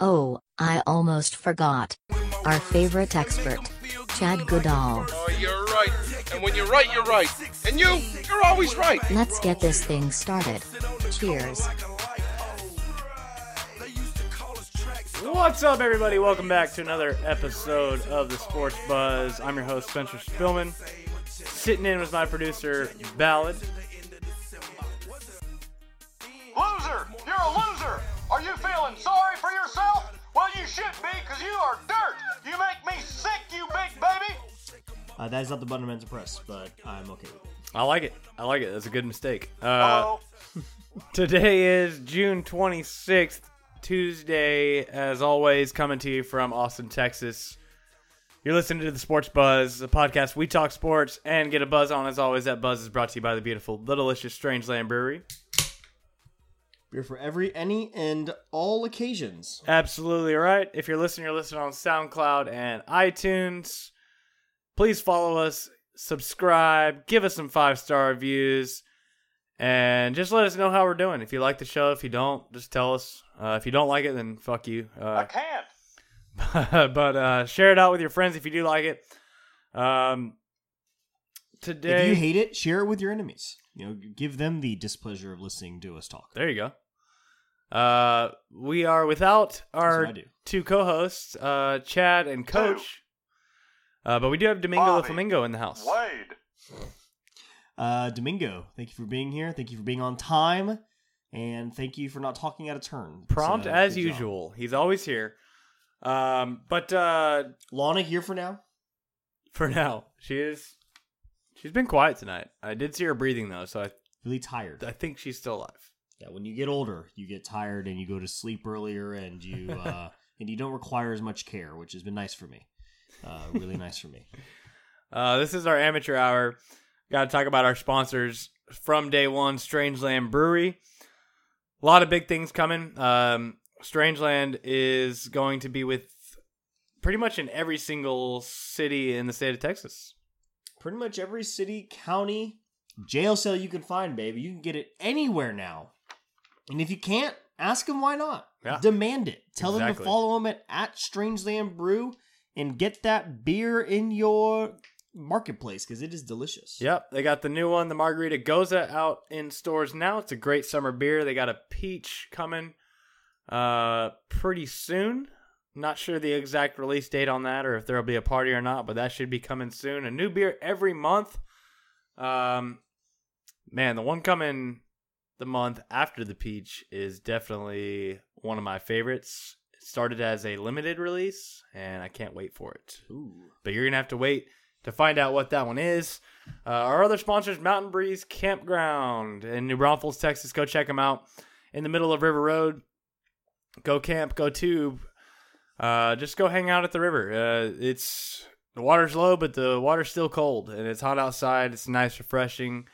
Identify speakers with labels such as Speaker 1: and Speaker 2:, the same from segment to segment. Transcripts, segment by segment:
Speaker 1: Oh, I almost forgot. Our favorite expert, Chad Goodall.
Speaker 2: Oh, you're right. And when you're right, you're right. And you, you're always right.
Speaker 1: Let's get this thing started. Cheers.
Speaker 3: What's up, everybody? Welcome back to another episode of the Sports Buzz. I'm your host, Spencer Spillman. Sitting in with my producer, Ballad.
Speaker 4: Loser! You're a loser! Are you feeling sorry for yourself? Well, you should be, because you are dirt! You make me sick, you big baby!
Speaker 5: Uh, that is not the button meant to press, but I'm okay with it.
Speaker 3: I like it. I like it. That's a good mistake. Uh, today is June 26th, Tuesday, as always, coming to you from Austin, Texas. You're listening to the Sports Buzz, a podcast we talk sports and get a buzz on. As always, that buzz is brought to you by the beautiful, the delicious Strangeland Brewery.
Speaker 5: Beer for every, any, and all occasions.
Speaker 3: Absolutely right. If you're listening, you're listening on SoundCloud and iTunes. Please follow us, subscribe, give us some five star reviews, and just let us know how we're doing. If you like the show, if you don't, just tell us. Uh, if you don't like it, then fuck you.
Speaker 4: I
Speaker 3: Uh,
Speaker 4: can't.
Speaker 3: but uh, share it out with your friends if you do like it. Um, today,
Speaker 5: If you hate it, share it with your enemies. You know, give them the displeasure of listening to us talk.
Speaker 3: there you go. Uh, we are without our
Speaker 5: what I do.
Speaker 3: two co-hosts, uh, Chad and Coach. Uh, but we do have Domingo the Flamingo in the house.
Speaker 4: Wade.
Speaker 5: Uh, Domingo, thank you for being here. Thank you for being on time. And thank you for not talking out of turn.
Speaker 3: Prompt
Speaker 5: uh,
Speaker 3: as
Speaker 5: good job.
Speaker 3: usual. He's always here. Um, but uh,
Speaker 5: Lana here for now.
Speaker 3: for now, she is. She's been quiet tonight. I did see her breathing though, so I,
Speaker 5: Really tired.
Speaker 3: I think she's still alive.
Speaker 5: Yeah, when you get older, you get tired and you go to sleep earlier, and you uh, and you don't require as much care, which has been nice for me. Uh, really nice for me.
Speaker 3: Uh, this is our amateur hour. Got to talk about our sponsors from day one, Strangeland Brewery. A lot of big things coming. Um, Strangeland is going to be with pretty much in every single city in the state of Texas.
Speaker 5: Pretty much every city, county, jail cell you can find, baby. You can get it anywhere now. And if you can't, ask them why not.
Speaker 3: Yeah.
Speaker 5: Demand it. Tell them to follow them at, at Strangeland Brew and get that beer in your marketplace because it is delicious.
Speaker 3: Yep, they got the new one, the Margarita Gose, out in stores now. It's a great summer beer. They got a peach coming uh pretty soon. Not sure the exact release date on that or if there'll be a party or not, but that should be coming soon. A new beer every month. Um man, the one coming the month after the peach is definitely one of my favorites. It started as a limited release and I can't wait for it
Speaker 5: Ooh.
Speaker 3: but you're gonna have to wait to find out what that one is. Uh, our other sponsors, Mountain Breeze Campground in New Braunfels, Texas. Go check them out in the middle of River Road. Go camp, go tube. Uh, just go hang out at the river. Uh, it's the water's low, but the water's still cold, and it's hot outside. It's nice, refreshing.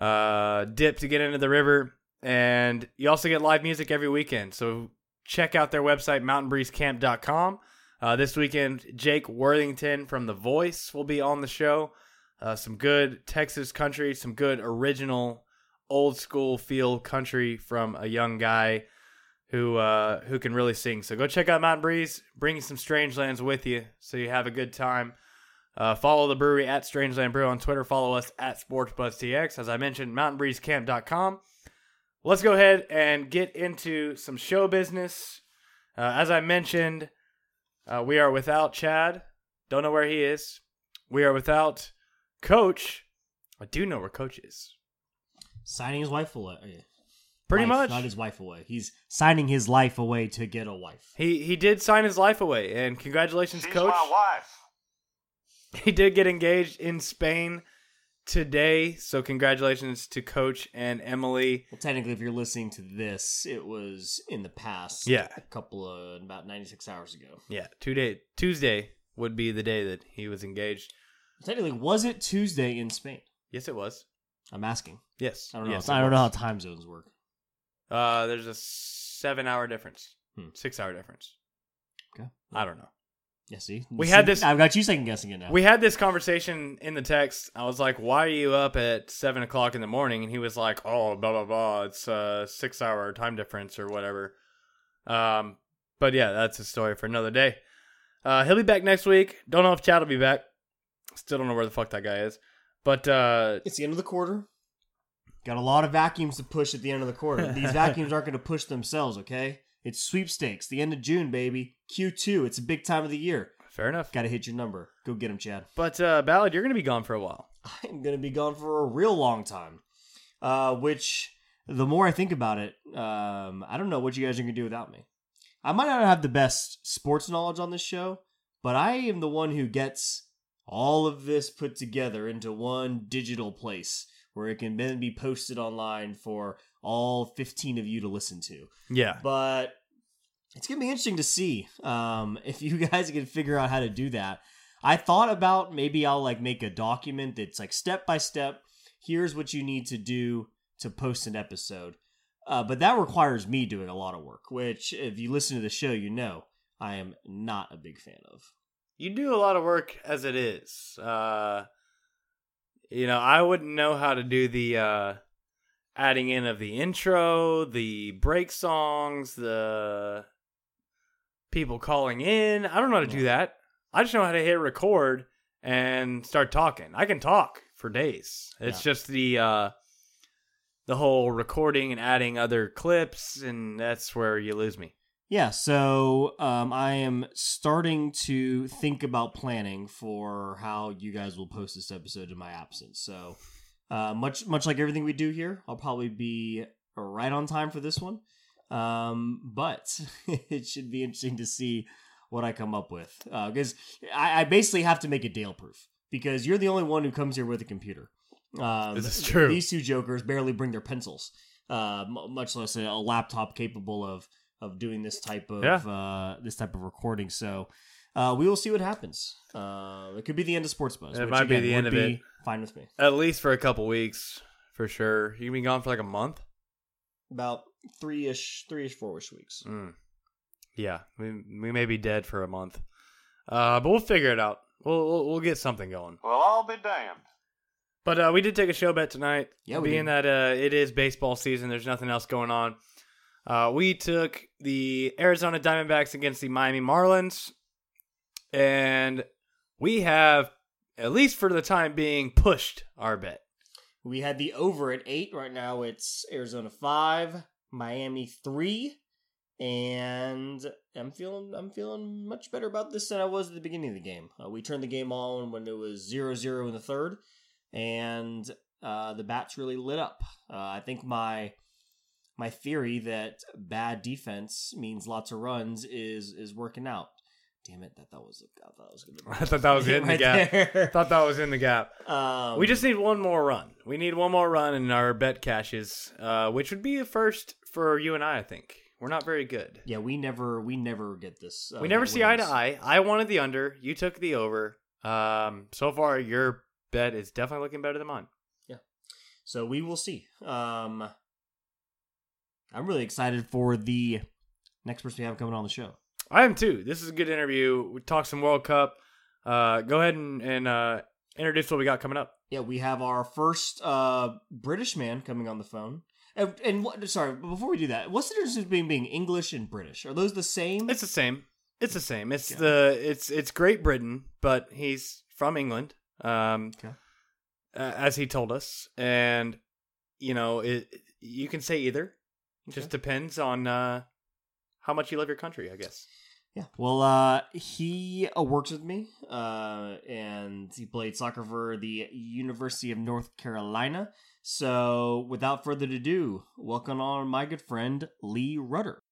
Speaker 3: Uh, dip to get into the river, and you also get live music every weekend. So check out their website, mountainbreezecamp.com. Uh, this weekend, Jake Worthington from The Voice will be on the show. Uh, some good Texas country, some good original, old school feel country from a young guy who uh, who can really sing. So go check out Mountain Breeze. Bring some strange lands with you so you have a good time. Uh, follow the brewery at Strangeland Brew on Twitter. Follow us at SportsBuzzTX. As I mentioned, mountainbreezecamp.com. Let's go ahead and get into some show business. Uh, as I mentioned, uh, we are without Chad. Don't know where he is. We are without Coach. I do know where Coach is.
Speaker 5: Signing his wife away.
Speaker 3: Pretty
Speaker 5: Life,
Speaker 3: much.
Speaker 5: Not his wife away. He's signing his life away to get a wife.
Speaker 3: He he did sign his life away, and congratulations,
Speaker 4: She's
Speaker 3: Coach.
Speaker 4: my wife.
Speaker 3: He did get engaged in Spain today, so congratulations to Coach and Emily.
Speaker 5: Well, technically, if you're listening to this, it was in the past.
Speaker 3: Yeah.
Speaker 5: A couple of, about 96 hours ago.
Speaker 3: Yeah, two day Tuesday would be the day that he was engaged.
Speaker 5: Technically, was it Tuesday in Spain?
Speaker 3: Yes, it was.
Speaker 5: I'm asking.
Speaker 3: Yes,
Speaker 5: I don't know.
Speaker 3: Yes,
Speaker 5: I don't know how time zones work.
Speaker 3: Uh, there's a seven-hour difference,
Speaker 5: Hmm.
Speaker 3: six-hour difference.
Speaker 5: Okay.
Speaker 3: I don't know.
Speaker 5: Yeah, see?
Speaker 3: We
Speaker 5: See?
Speaker 3: had this-
Speaker 5: I've got you second guessing it now.
Speaker 3: We had this conversation in the text. I was like, "Why are you up at seven o'clock in the morning?" And he was like, "Oh, blah blah blah. It's a six-hour time difference or whatever." Um, but yeah, that's a story for another day. Uh, he'll be back next week. Don't know if Chad will be back. Still don't know where the fuck that guy is. But uh,
Speaker 5: It's the end of the quarter. Got a lot of vacuums to push at the end of the quarter. These vacuums aren't going to push themselves, okay? It's sweepstakes, the end of June, baby. Q2, it's a big time of the year.
Speaker 3: fair enough.
Speaker 5: Got to hit your number. Go get him, Chad.
Speaker 3: But uh, Ballard, you're gonna be gone for a while.
Speaker 5: I'm going to be gone for a real long time. Uh, which, the more I think about it, um, I don't know what you guys are going to do without me. I might not have the best sports knowledge on this show, but I am the one who gets all of this put together into one digital place where it can then be posted online for all 15 of you to listen to.
Speaker 3: Yeah.
Speaker 5: But it's gonna be interesting to see um, if you guys can figure out how to do that. I thought about maybe I'll like make a document that's like step by step. Here's what you need to do to post an episode. Uh, but that requires me doing a lot of work, which if you listen to the show, you know I am not a big fan of.
Speaker 3: You do a lot of work as it is. Uh, you know, I wouldn't know how to do the uh, adding in of the intro, the break songs, the people calling in. I don't know how to do that. I just know how to hit record and start talking. I can talk for days. It's
Speaker 5: Yeah.
Speaker 3: just the uh, the whole recording and adding other clips, and that's where you lose me.
Speaker 5: Yeah, so um, I am starting to think about planning for how you guys will post this episode in my absence. So uh, much much like everything we do here, I'll probably be right on time for this one. Um, but it should be interesting to see what I come up with because I, I basically have to make it Dale proof because you're the only one who comes here with a computer. Um,
Speaker 3: This is true.
Speaker 5: These two jokers barely bring their pencils, uh, much less a, a laptop capable of of doing this type of
Speaker 3: Yeah.
Speaker 5: uh, this type of recording. So uh, we will see what happens. Uh, it could be the end of Sports Buzz.
Speaker 3: It
Speaker 5: which,
Speaker 3: might be
Speaker 5: again,
Speaker 3: the end of
Speaker 5: be
Speaker 3: it.
Speaker 5: Fine with me.
Speaker 3: At least for a couple weeks, for sure. You can be gone for like a month.
Speaker 5: About three ish, three ish, four ish weeks.
Speaker 3: Mm. Yeah, we we may be dead for a month, uh, but we'll figure it out. We'll we'll, we'll get something going.
Speaker 4: Well, I'll be damned.
Speaker 3: But uh, we did take a show bet tonight.
Speaker 5: Yeah, we
Speaker 3: being
Speaker 5: did.
Speaker 3: that uh, it is baseball season, there's nothing else going on. Uh, we took the Arizona Diamondbacks against the Miami Marlins, and we have, at least for the time being, pushed our bet.
Speaker 5: We had the over at eight. Right now it's Arizona five, Miami three, and I'm feeling I'm feeling much better about this than I was at the beginning of the game. Uh, we turned the game on when it was 0-0 in the third, and uh, the bats really lit up. Uh, I think my my theory that bad defense means lots of runs is is working out. Damn it! That that was I thought that was gonna.
Speaker 3: I thought that was in the
Speaker 5: Right
Speaker 3: gap.
Speaker 5: there.
Speaker 3: Thought that was in the gap.
Speaker 5: Um,
Speaker 3: We just need one more run. We need one more run in our bet cashes, uh, which would be a first for you and I. I think we're not very good.
Speaker 5: yeah we never we never get this. Uh,
Speaker 3: we never see eye to eye. I wanted the under. You took the over. Um, so far, your bet is definitely looking better than mine. Yeah.
Speaker 5: So we will see. Um, I'm really excited for the next person we have coming on the show.
Speaker 3: I am too. This is a good interview. We talked some World Cup. Uh, go ahead and, and uh, introduce what we got coming up.
Speaker 5: Yeah, we have our first uh, British man coming on the phone. And, and what, sorry, but before we do that, what's the difference between being English and British? Are those the same?
Speaker 3: It's the same. It's the same. It's
Speaker 5: Okay.
Speaker 3: the it's it's Great Britain, but he's from England. Um,
Speaker 5: Okay.
Speaker 3: uh, as he told us, and you know, it you can say either. It just depends on uh, how much you love your country, I guess.
Speaker 5: Yeah. Well, uh, he uh, works with me, uh, and he played soccer for the University of North Carolina. So, without further ado, welcome on my good friend Lee Rutter.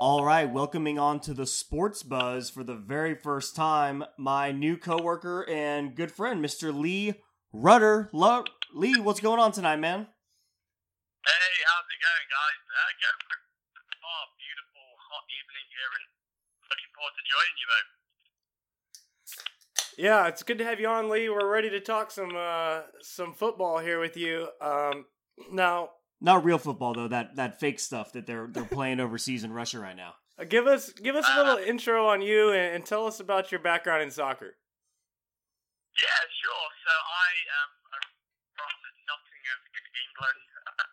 Speaker 5: All right, welcoming on to the Sports Buzz for the very first time, my new coworker and good friend, Mr. Lee Rutter. Lo- Lee, what's going on tonight, man?
Speaker 4: Hey, how's it going, guys? Uh, going for oh, beautiful, hot evening here, and looking forward to joining you both.
Speaker 3: Yeah, it's good to have you on, Lee. We're ready to talk some uh, some football here with you. Um, now,
Speaker 5: Not real football though. That that fake stuff that they're they're playing overseas in Russia right now.
Speaker 3: uh, give us give us a little intro on you and, and tell us about your background in soccer.
Speaker 4: Yeah, sure. So I am uh, from Nottingham in England, uh,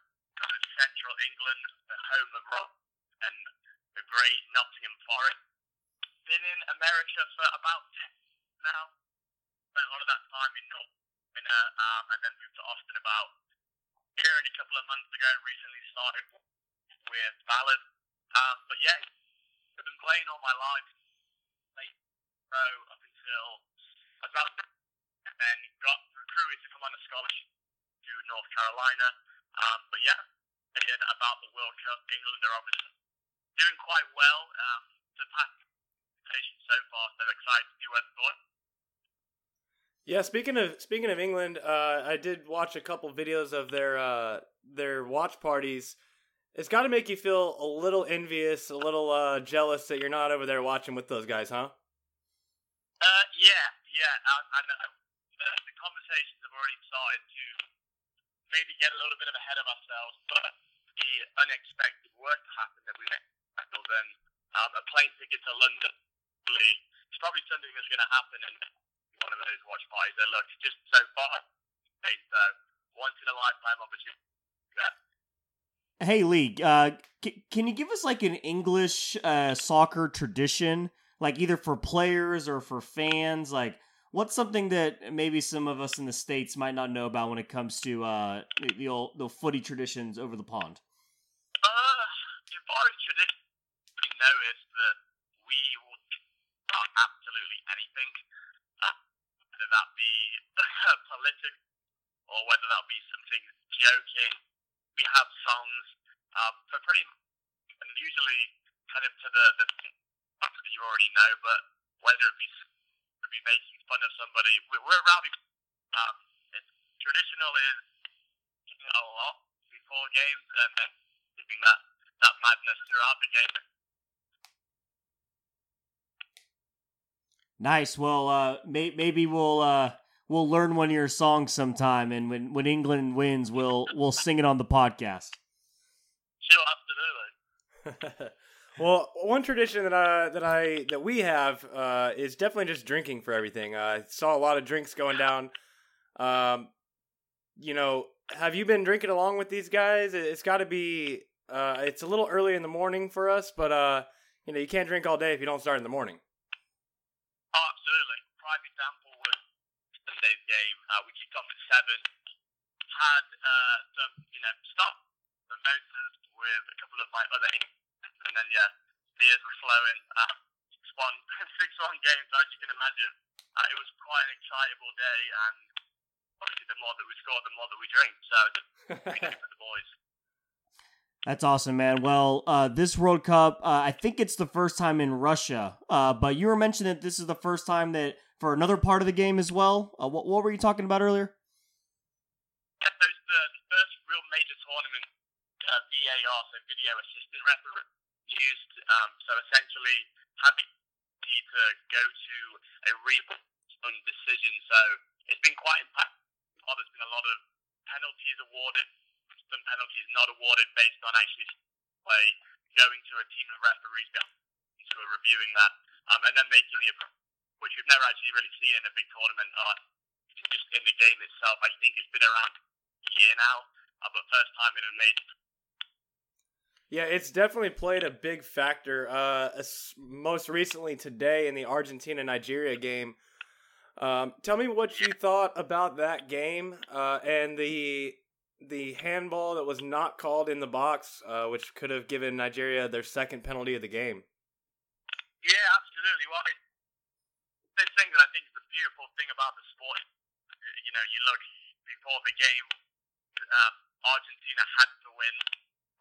Speaker 4: central England, the home of rock and the great Nottingham Forest. Been in America for about 10 now. Spent a lot of that time in North Carolina, um, and then moved to Austin about here and a couple of months ago. Recently started with Ballard. Um, but yeah, I've been playing all my life. Late pro up until about and then got recruited to come on a scholarship to North Carolina. Um, but yeah, again about the World Cup, England are obviously doing quite well. Um, the past presentation so far, so excited to see where it's going.
Speaker 3: Yeah, speaking of speaking of England, uh, I did watch a couple videos of their uh, their watch parties. It's got to make you feel a little envious, a little uh, jealous that you're not over there watching with those guys, huh?
Speaker 4: Uh, yeah, yeah, um, and uh, the, conversations have already started maybe get a little bit of ahead of ourselves, but the unexpected were to happen that we expected, then um, a plane ticket to London, it's probably something that's going to happen in one of those watch parties. That looks just so far, okay, so once in a lifetime opportunity. Yeah.
Speaker 5: Hey Lee, uh, c- can you give us like an English uh, soccer tradition, like either for players or for fans? Like, what's something that maybe some of us in the states might not know about when it comes to uh, the, old the footy traditions over the pond?
Speaker 4: Uh, far as tradition, we noticed that we will start absolutely anything, uh, whether that be political or whether that be something joking. We have songs um, for pretty and usually kind of to the, the that you already know, but whether it be be making fun of somebody, we're. Um, it's, traditional is eating a lot before games and then keeping that, that madness throughout the game.
Speaker 5: Nice. Well, uh, may- maybe we'll uh, we'll learn one of your songs sometime, and when, when England wins, we'll we'll sing it on the podcast.
Speaker 4: Sure, absolutely.
Speaker 3: well, one tradition that I that I that we have uh, is definitely just drinking for everything. Uh, I saw a lot of drinks going down. Um, you know, have you been drinking along with these guys? It's got to be. Uh, it's a little early in the morning for us, but uh, you know, you can't drink all day if you don't start in the morning.
Speaker 4: Oh, absolutely. Prime example was Sunday's game. Uh, we kicked off at seven. Had uh, some, you know, stop mimosas with a couple of my other then yeah, beers were flowing. Uh, six one, six one games, as you can imagine. Uh, it was quite an excitable day, and obviously the more that we score, the more that we drink. So just we for the boys.
Speaker 5: That's awesome, man. Well, uh, this World Cup, uh, I think it's the first time in Russia, uh, but you were mentioning that this is the first time that for another part of the game as well. Uh, what, what were you talking about earlier?
Speaker 4: Yeah, so it's the, the first real major tournament uh, VAR, so video assistant referee. Um, so essentially, having to go to a replay decision. So it's been quite impactful. There's been a lot of penalties awarded, some penalties not awarded based on actually play going to a team of referees who are reviewing that, um, and then making the which we've never actually really seen in a big tournament. Uh, just in the game itself, I think it's been around a year now, uh, but first time in a major
Speaker 3: Yeah, it's definitely played a big factor. Uh, most recently today in the Argentina Nigeria game. Um, tell me what you thought about that game uh, and the the handball that was not called in the box, uh, which could have given Nigeria their second penalty of the game.
Speaker 4: Yeah, absolutely. Well, it, the thing that I think is the beautiful thing about the sport, you know, you look before the game, um, Argentina had to win.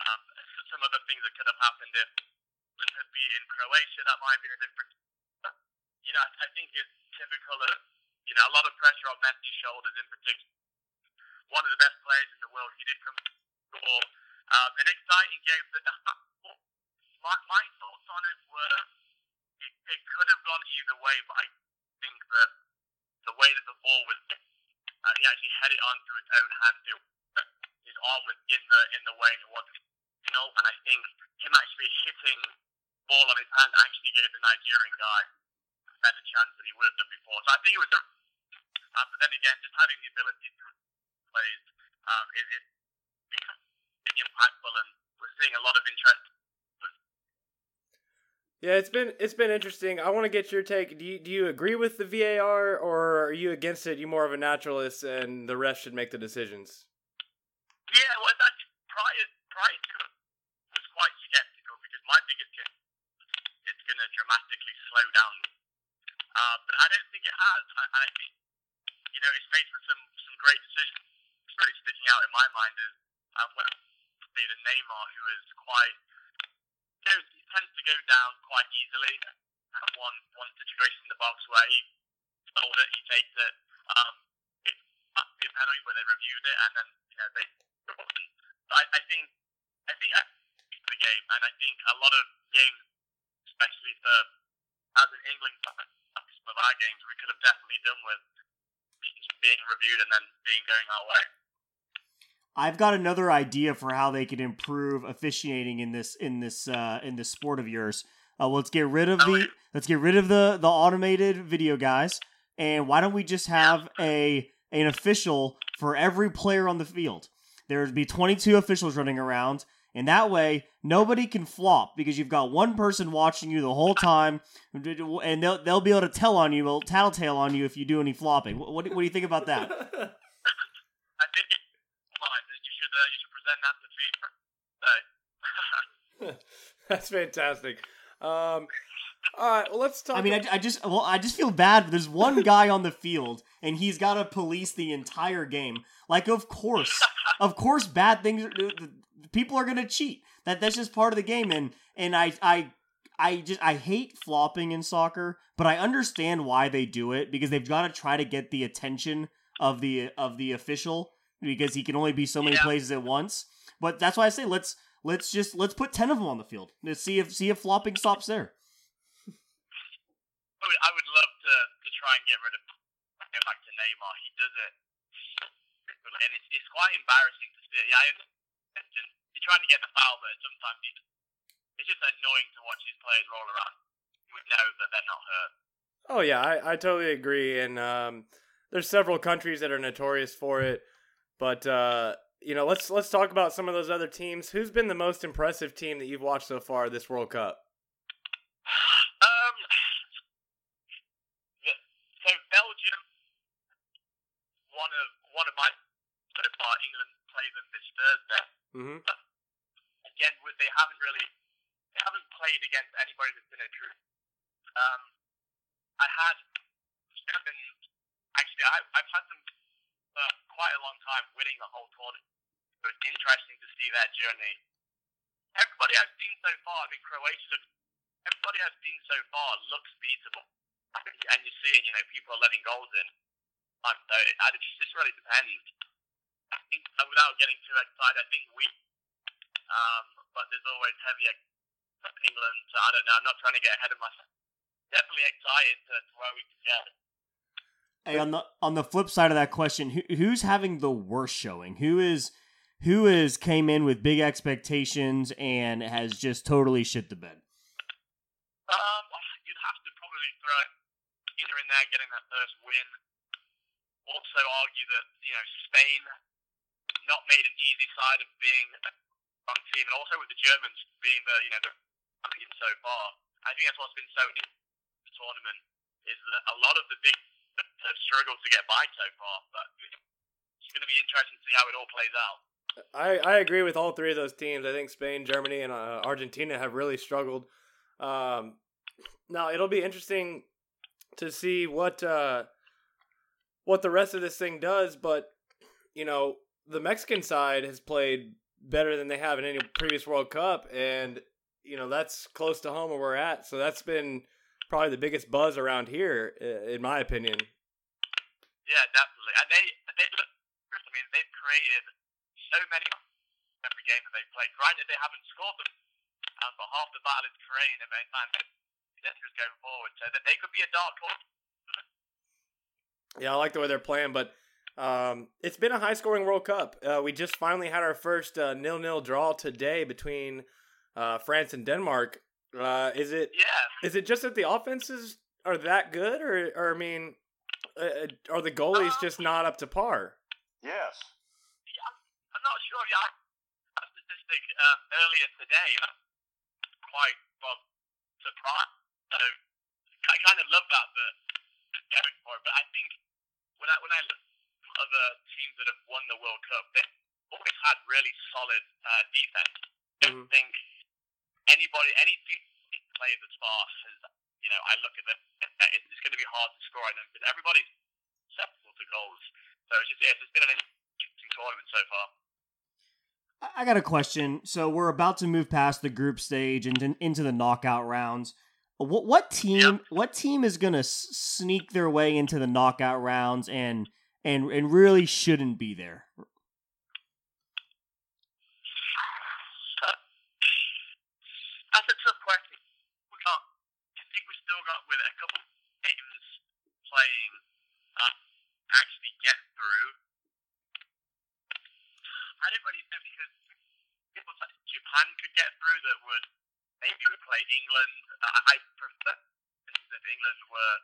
Speaker 4: Um, some other things that could have happened if it had been in Croatia, that might been a different. You know, I think it's typical of, you know, a lot of pressure on Messi's shoulders in particular. One of the best players in the world. He did come score. Um, an exciting game. That my, my thoughts on it were it, it could have gone either way, but I think that the way that the ball was, uh, he actually had it onto his own hand. It, his arm was in the in the way, and it wasn't, know. And I think him actually hitting ball on his hand actually gave the Nigerian guy a better chance than he would have done before. So I think it was. A, uh, but then again, just having the ability to play um, is, is becomes impactful, and we're seeing a lot of interest
Speaker 3: Yeah, it's been it's been interesting. I want to get your take. Do you do you agree with the VAR or are you against it? You more of a naturalist, and the rest should make the decisions.
Speaker 4: Yeah, well, that prior prior to it, I was quite because my biggest concern it's going to dramatically slow down. Uh, but I don't think it has. I, I think you know it's made for some some great decisions. What's really sticking out in my mind is um, when made a Neymar who is quite goes, he tends to go down quite easily. Had one one situation in the box where he stole it, he takes it. Um, a penalty where they reviewed it, and then you know they. I, I think I think I think the game, and I think a lot of games, especially for as an England fan, some of our games, we could have definitely done with being reviewed and then being going our way.
Speaker 5: I've got another idea for how they could improve officiating in this in this uh, in this sport of yours. Uh, let's get rid of the let's get rid of the the automated video guys, and why don't we just have a an official for every player on the field? There would be 22 officials running around, and that way nobody can flop because you've got one person watching you the whole time, and they'll they'll be able to tell on you, they'll tattletale on you if you do any flopping. What what, what do you think about that?
Speaker 4: I think it's fine. You should uh, you should present that to FIFA. So,
Speaker 3: That's fantastic. Um, all right, well, let's talk.
Speaker 5: I mean, I, I just well, I just feel bad. There's one guy on the field, and he's got to police the entire game. Like, of course, of course, bad things. Are, people are gonna cheat. That that's just part of the game. And and I I I just I hate flopping in soccer, but I understand why they do it because they've got to try to get the attention of the of the official because he can only be so many
Speaker 4: Yeah.
Speaker 5: places at once. But that's why I say let's let's just let's put ten of them on the field. Let's see if see if flopping stops there.
Speaker 4: I would, I would love to, to try and get rid of go back to Neymar. He does it, and it's, it's quite embarrassing to see. Yeah, I understand. You're trying to get the foul, but sometimes he, it's just annoying to watch his players roll around. You would know that they're not hurt.
Speaker 3: Oh yeah, I, I totally agree. And um, there's several countries that are notorious for it. But uh, you know, let's let's talk about some of those other teams. Who's been the most impressive team that you've watched so far this World Cup?
Speaker 4: Um, so Belgium, one of one of my England play them this Thursday.
Speaker 3: Mm-hmm.
Speaker 4: They haven't really, they haven't played against anybody that's been a true. Um, I had actually, I, I've had them for quite a long time winning the whole tournament. So it's interesting to see their journey. Everybody I've seen so far, I mean, Croatia looks, everybody I've seen so far looks beatable. And you're seeing, you know, people are letting goals in. Um, so it, I, it just really depends. I think, uh, without getting too excited, I think we um, but there's always heavy England. So I don't know. I'm not trying to get ahead of myself. Definitely excited to, to where we can get.
Speaker 5: Hey, on the on the flip side of that question, who, who's having the worst showing? Who is who is came in with big expectations and has just totally shit the bed?
Speaker 4: Um, you'd have to probably throw either in there getting that first win. Also argue that you know Spain not made an easy side of being a strong team, and also with the Germans being the you know the so far. I think that's what's been so in the tournament is that a lot of the big have struggled to get by so far. But it's going to be interesting to see how it all plays out.
Speaker 3: I, I agree with all three of those teams. I think Spain, Germany, and uh, Argentina have really struggled. Um, now it'll be interesting to see what uh, what the rest of this thing does. But you know, the Mexican side has played better than they have in any previous World Cup, and you know that's close to home where we're at. So that's been probably the biggest buzz around here, in my opinion.
Speaker 4: Yeah, definitely. And they, they look, I mean, they've created so many every game that they play. Granted, they haven't scored them, um, but half the battle is creating and man, centers going forward, so that they could be a dark horse.
Speaker 3: Yeah, I like the way they're playing, but um, it's been a high scoring World Cup. Uh, we just finally had our first uh, nil nil draw today between uh, France and Denmark. Uh, is it?
Speaker 4: Yeah.
Speaker 3: Is it just that the offenses are that good, or, or I mean, uh, are the goalies just not up to par?
Speaker 6: Yes.
Speaker 4: I'm not sure. Yeah, a statistic um, earlier today. I'm quite well surprised. So I kind of love that that they're going for it. But I think when I when I look at other teams that have won the World Cup, they've always had really solid uh, defense. I don't think anybody, any team played this far has, you know, I look at them, it's, it's going to be hard to score on them because everybody's susceptible to goals. So it's just, it's been an interesting tournament so far.
Speaker 5: I got a question. So we're about to move past the group stage and into the knockout rounds. What what team what team is gonna sneak their way into the knockout rounds and and and really shouldn't be there?
Speaker 4: That's a tough question. We got, I think we still got with it a couple of teams playing uh, actually get through. I don't really know because people like Japan could get through that would maybe would play England. I, I prefer if England were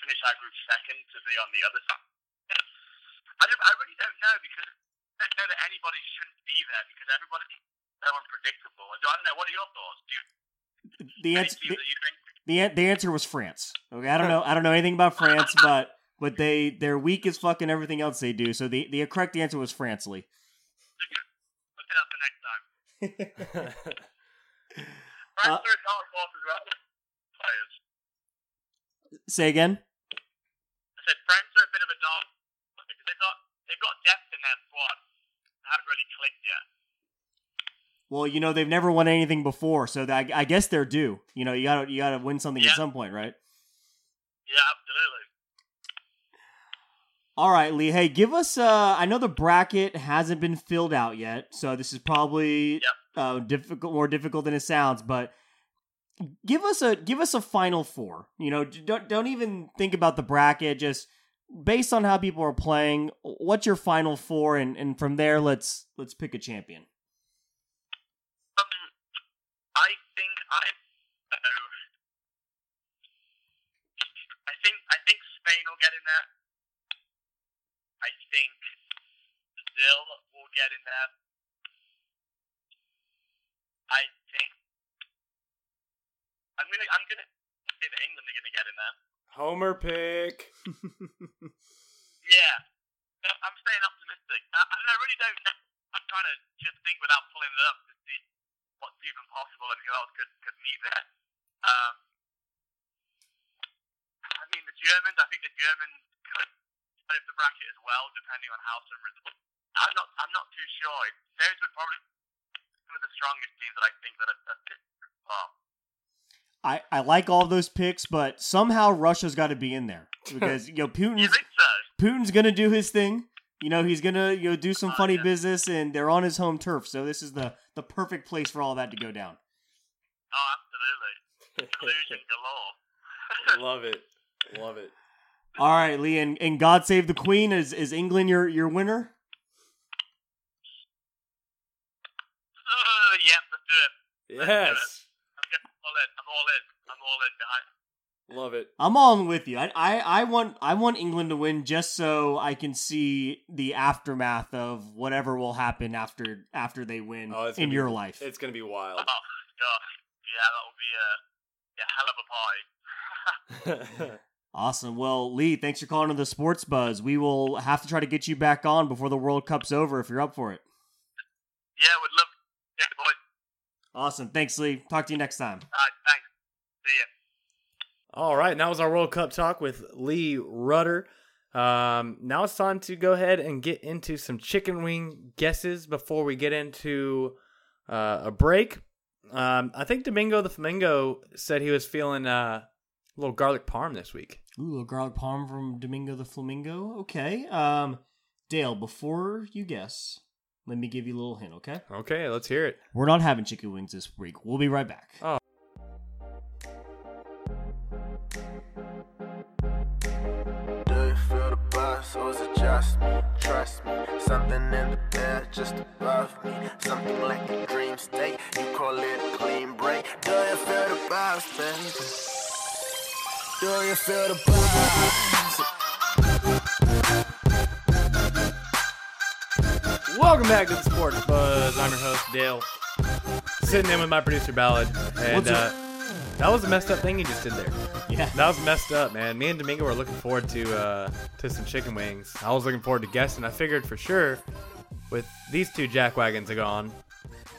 Speaker 4: finish our group second to be on the other side. I, don't, I really don't know because I don't know that anybody shouldn't be there because everybody so unpredictable. I don't know. What are your thoughts? Do you,
Speaker 5: The answer the,
Speaker 4: that you think?
Speaker 5: the the answer was France. Okay, I don't know I don't know anything about France, but but they they're weak as fucking everything else they do. So the the correct answer was France, Lee.
Speaker 4: Look it up the next time.
Speaker 5: Uh,
Speaker 4: France are a dark horse as well. Players.
Speaker 5: Say again.
Speaker 4: I said France are a bit of a dark. because They've got they've got depth in their squad. They haven't really clicked yet.
Speaker 5: Well, you know they've never won anything before, so that, I guess they're due. You know, you gotta you gotta win something at some point, right?
Speaker 4: Yeah, absolutely.
Speaker 5: All right, Lee. Hey, give us. Uh, I know the bracket hasn't been filled out yet, so this is probably uh, difficult, more difficult than it sounds. But give us a give us a final four. You know, don't don't even think about the bracket. Just based on how people are playing, what's your final four, and and from there, let's let's pick a champion.
Speaker 4: Um, I think I. Uh, I think I think Spain will get in there. I think Brazil will get in there. I think I'm gonna I'm gonna say that England are gonna get in there.
Speaker 3: Homer pick.
Speaker 4: Yeah, I'm staying optimistic. I, I, I really don't. know. I'm trying to just think without pulling it up to see what's even possible and who else could could meet there. Um, I mean, the Germans. I think the Germans could out of the bracket as well, depending on how some results. I'm not. I'm not too sure. Those would probably be some of the strongest teams that I think that are. are far.
Speaker 5: I, I like all of those picks, but somehow Russia's got to be in there because you know Putin's Putin's gonna do his thing. You know he's gonna you know do some funny business, and they're on his home turf, so this is the the perfect place for all that to go down.
Speaker 4: Oh, absolutely. Collusion galore.
Speaker 3: Love it. Love it.
Speaker 5: All right, Lee, and, and God save the Queen. Is is England your your winner?
Speaker 4: Uh, yeah, let's do it.
Speaker 3: Yes.
Speaker 4: I'm getting all in. I'm all in. I'm all in.
Speaker 3: Love it.
Speaker 5: I'm all in with you. I, I I want I want England to win just so I can see the aftermath of whatever will happen after after they win
Speaker 3: Oh, it's
Speaker 5: in
Speaker 3: gonna be-
Speaker 5: your life.
Speaker 3: It's gonna be wild.
Speaker 4: Oh, gosh. Yeah, that will be a, a hell of a pie.
Speaker 5: Awesome. Well, Lee, thanks for calling to the Sports Buzz. We will have to try to get you back on before the World Cup's over if you're up for it.
Speaker 4: Yeah, would love. Yeah, boys.
Speaker 5: Awesome. Thanks, Lee. Talk to you next time.
Speaker 4: All right, thanks.
Speaker 3: All right, that was our World Cup talk with Lee Rutter. Um, now it's time to go ahead and get into some chicken wing guesses before we get into uh, a break. Um, I think Domingo the Flamingo said he was feeling uh, a little garlic parm this week.
Speaker 5: Ooh, a little garlic parm from Domingo the Flamingo. Okay. Um, Dale, before you guess, let me give you a little hint, okay?
Speaker 3: Okay, let's hear it.
Speaker 5: We're not having chicken wings this week. We'll be right back.
Speaker 3: Oh.
Speaker 7: The buzz or is it just me? Trust me, something in the air just above me. Something like a dream state, you call it a clean break. Do you feel the buzz, baby? Do you feel the buzz?
Speaker 3: Welcome back to the Sports Buzz. I'm your host Dale, sitting in with my producer Ballad, and
Speaker 5: What's
Speaker 3: uh, that was a messed up thing you just did there.
Speaker 5: Yeah.
Speaker 3: That was messed up, man. Me and Domingo were looking forward to uh, to some chicken wings. I was looking forward to guessing. I figured for sure, with these two jack wagons gone,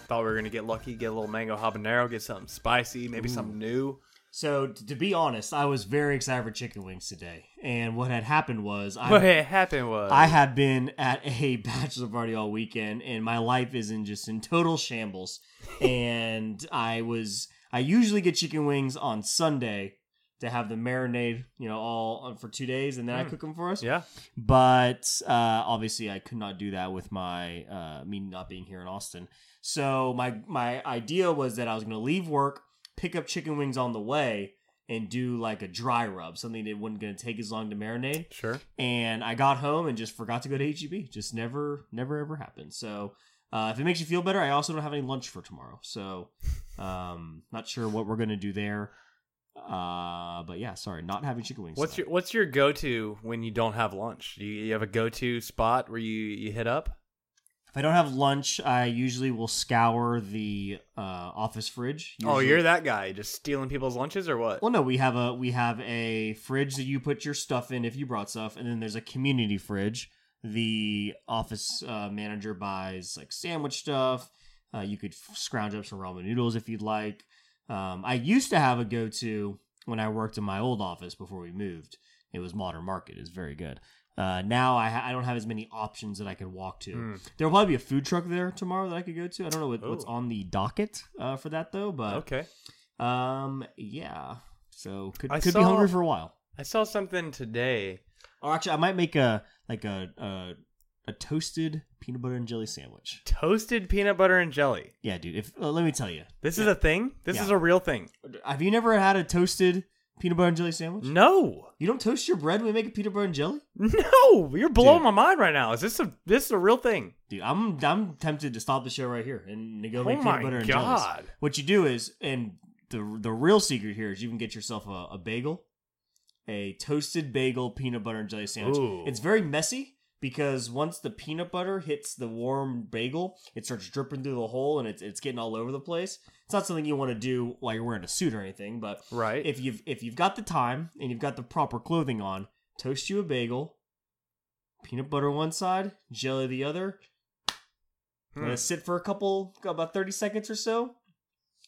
Speaker 3: thought we were gonna get lucky, get a little mango habanero, get something spicy, maybe something new.
Speaker 5: So, t- to be honest, I was very excited for chicken wings today. And what had happened was I
Speaker 3: What had happened was
Speaker 5: I have been at a bachelor party all weekend, and my life is in just in total shambles. and I was I usually get chicken wings on Sunday to have the marinade, you know, all for two days, and then I
Speaker 3: Mm.
Speaker 5: cook them for us.
Speaker 3: yeah.
Speaker 5: But uh, obviously, I could not do that with my uh, me not being here in Austin. So my my idea was that I was going to leave work, pick up chicken wings on the way, and do like a dry rub, something that wasn't going to take as long to marinate
Speaker 3: Sure.
Speaker 5: and I got home and just forgot to go to HEB. Just never, never, ever happened. So, uh, if it makes you feel better, I also don't have any lunch for tomorrow. So, um, not sure what we're gonna do there. Uh, but yeah, sorry, not having chicken wings.
Speaker 3: What's your What's your go to when you don't have lunch? Do you, you have a go to spot where you you hit up?
Speaker 5: If I don't have lunch, I usually will scour the uh, office fridge.
Speaker 3: Oh, you're that guy, just stealing people's lunches or what?
Speaker 5: Well, no, we have a we have a fridge that you put your stuff in if you brought stuff, and then there's a community fridge. The office uh, manager buys like sandwich stuff. Uh, you could scrounge up some ramen noodles if you'd like. Um, I used to have a go to when I worked in my old office before we moved. It was Modern Market. It's very good. Uh, now I, ha- I don't have as many options that I can walk to.
Speaker 3: Hmm.
Speaker 5: There will probably be a food truck there tomorrow that I could go to. I don't know what, what's on the docket uh, for that though, but
Speaker 3: Okay.
Speaker 5: um, yeah. So could
Speaker 3: I
Speaker 5: could
Speaker 3: saw-
Speaker 5: be hungry for a while.
Speaker 3: I saw something today.
Speaker 5: Or actually, I might make a like a a, a toasted peanut butter and jelly sandwich.
Speaker 3: Toasted peanut butter and jelly.
Speaker 5: Yeah, dude. If uh, let me tell you,
Speaker 3: This is a thing. This
Speaker 5: Yeah.
Speaker 3: is a real thing.
Speaker 5: have you never had a toasted peanut butter and jelly sandwich?
Speaker 3: No,
Speaker 5: You don't toast your bread when you make a peanut butter and jelly,
Speaker 3: no, you're blowing my mind right now. Is this a this is a real thing?
Speaker 5: dude. I'm I'm tempted to stop the show right here and go
Speaker 3: Oh
Speaker 5: make
Speaker 3: my
Speaker 5: peanut butter and jellies.
Speaker 3: God.
Speaker 5: What you do is, and the the real secret here is you can get yourself a, a bagel, a toasted bagel peanut butter and jelly sandwich.
Speaker 3: Ooh.
Speaker 5: It's very messy because once the peanut butter hits the warm bagel, it starts dripping through the hole and it's it's getting all over the place. It's not something you want to do while you're wearing a suit or anything, but
Speaker 3: Right.
Speaker 5: if you've if you've got the time and you've got the proper clothing on, toast you a bagel, peanut butter one side, jelly the other. Let
Speaker 3: Hmm.
Speaker 5: it sit for a couple about thirty seconds or so.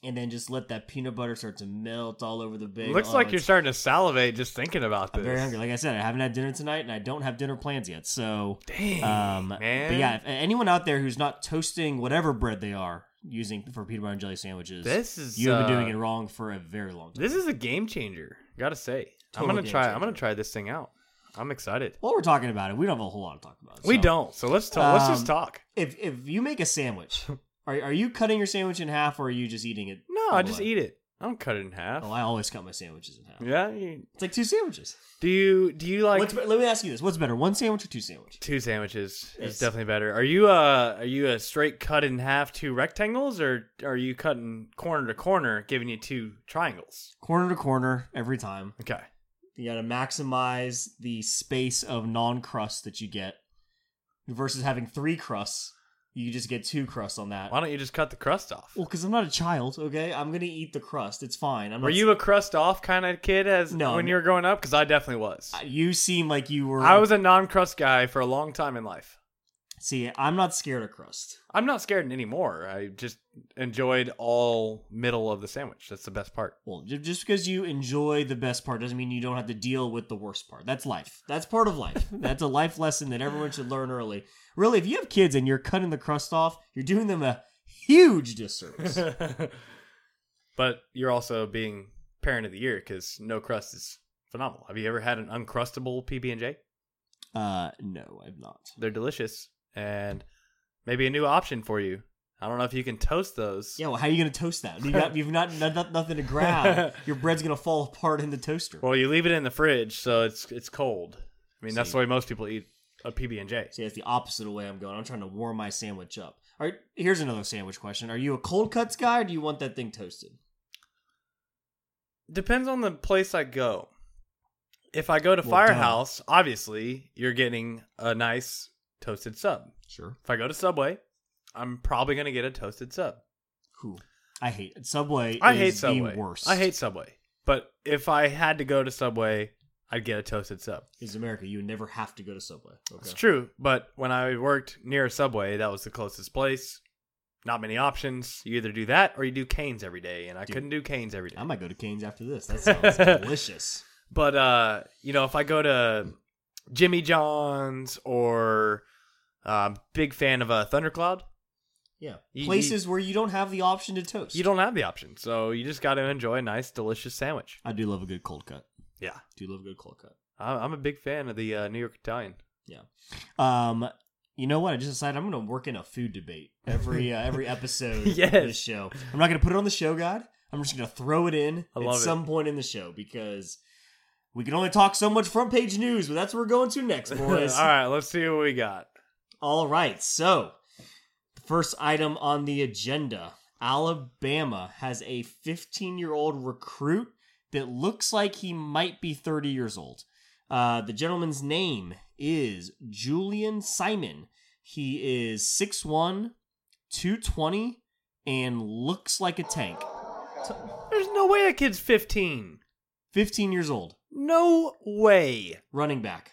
Speaker 5: And then just let that peanut butter start to melt all over the bagel.
Speaker 3: Looks
Speaker 5: Oh,
Speaker 3: like you're starting to salivate just thinking about this.
Speaker 5: I'm very hungry. Like I said, I haven't had dinner tonight, and I don't have dinner plans yet. So,
Speaker 3: Dang,
Speaker 5: um,
Speaker 3: man.
Speaker 5: but yeah, if anyone out there who's not toasting whatever bread they are using for peanut butter and jelly sandwiches,
Speaker 3: This is,
Speaker 5: you have been
Speaker 3: uh,
Speaker 5: doing it wrong for a very long time.
Speaker 3: This is a game changer. Gotta say,
Speaker 5: Total
Speaker 3: I'm gonna try. I'm gonna try this thing out. I'm excited.
Speaker 5: While we're talking about it, we don't have a whole lot to talk about.
Speaker 3: We don't. So let's talk. let's just
Speaker 5: Um,
Speaker 3: talk.
Speaker 5: If if you make a sandwich, are are you cutting your sandwich in half, or are you just eating it?
Speaker 3: No, I just eat it. I don't cut it in half.
Speaker 5: Oh, I always cut my sandwiches in half.
Speaker 3: yeah. you-
Speaker 5: It's like two sandwiches.
Speaker 3: do you do you like
Speaker 5: What's, let me ask you this: What's better, one sandwich or two sandwiches?
Speaker 3: two sandwiches? Is
Speaker 5: It's-
Speaker 3: definitely better. Are you uh are you a straight cut in half two rectangles or are you cutting corner to corner, giving you two triangles?
Speaker 5: Corner to corner every time.
Speaker 3: Okay.
Speaker 5: You got to maximize the space of non-crust that you get versus having three crusts. You just get two crusts on that.
Speaker 3: Why don't you just cut the crust off?
Speaker 5: Well, because I'm not a child, okay? I'm gonna eat the crust. It's fine. I'm
Speaker 3: Were you a crust off kind of kid as
Speaker 5: No,
Speaker 3: when
Speaker 5: I'm-
Speaker 3: you were growing up? Because I definitely was.
Speaker 5: Uh, you seem like you were.
Speaker 3: I was a non-crust guy for a long time in life.
Speaker 5: See, I'm not scared of crust.
Speaker 3: I'm not scared anymore. I just enjoyed all middle of the sandwich. That's the best part.
Speaker 5: Well, just because you enjoy the best part doesn't mean you don't have to deal with the worst part. That's life. That's part of life. That's a life lesson that everyone should learn early. Really, if you have kids and you're cutting the crust off, you're doing them a huge disservice.
Speaker 3: but you're also being parent of the year because no crust is phenomenal. Have you ever had an uncrustable PB and J?
Speaker 5: uh, no, I've not.
Speaker 3: They're delicious and maybe a new option for you. I don't know if you can toast those.
Speaker 5: Yeah, well, how are you gonna toast that? You got, you've not, not nothing to grab. Your bread's gonna fall apart in the toaster.
Speaker 3: Well, you leave it in the fridge, so it's it's cold. I mean, that's
Speaker 5: See.
Speaker 3: the way most people eat a PB and J.
Speaker 5: See, that's the opposite of the way I'm going. I'm trying to warm my sandwich up. All right, here's another sandwich question: Are you a cold cuts guy, or do you want that thing toasted?
Speaker 3: Depends on the place I go. If I go to
Speaker 5: Well.
Speaker 3: Firehouse, obviously you're getting a nice toasted sub.
Speaker 5: Sure.
Speaker 3: If I go to Subway, I'm probably gonna get a toasted sub.
Speaker 5: Cool. I hate it. Subway.
Speaker 3: I
Speaker 5: is
Speaker 3: hate Subway.
Speaker 5: The worst.
Speaker 3: I hate Subway. But if I had to go to Subway, I'd get a toasted sub.
Speaker 5: Is America? You never have to go to Subway. Okay.
Speaker 3: It's true, but when I worked near a Subway, that was the closest place. Not many options. You either do that or you do Cane's every day, and I
Speaker 5: Dude.
Speaker 3: couldn't do Cane's every day.
Speaker 5: I might go to Cane's after this. That sounds delicious.
Speaker 3: But uh, you know, if I go to Jimmy John's or uh, big fan of a uh, Thundercloud,
Speaker 5: Yeah.
Speaker 3: You-
Speaker 5: Places where you don't have the option to toast.
Speaker 3: you don't have the option, so you just got to enjoy a nice, delicious sandwich.
Speaker 5: I do love a good cold cut.
Speaker 3: Yeah,
Speaker 5: Do love a good cold cut.
Speaker 3: I- I'm a big fan of the uh, New York Italian.
Speaker 5: Yeah. Um. You know what? I just decided I'm going to work in a food debate every uh, every episode
Speaker 3: Yes.
Speaker 5: of this show. I'm not going to put it on the show guide. I'm just going to throw it in
Speaker 3: I
Speaker 5: at
Speaker 3: it.
Speaker 5: some point in the show because we can only talk so much front page news, but that's where we're going to next, boys.
Speaker 3: All right, let's see what we got.
Speaker 5: All right, so the first item on the agenda Alabama has a 15 year old recruit that looks like he might be 30 years old. Uh, the gentleman's name is Julian Simon. He is 6'1, 220, and looks like a tank.
Speaker 3: There's no way that kid's 15.
Speaker 5: 15 years old,
Speaker 3: No way.
Speaker 5: running back.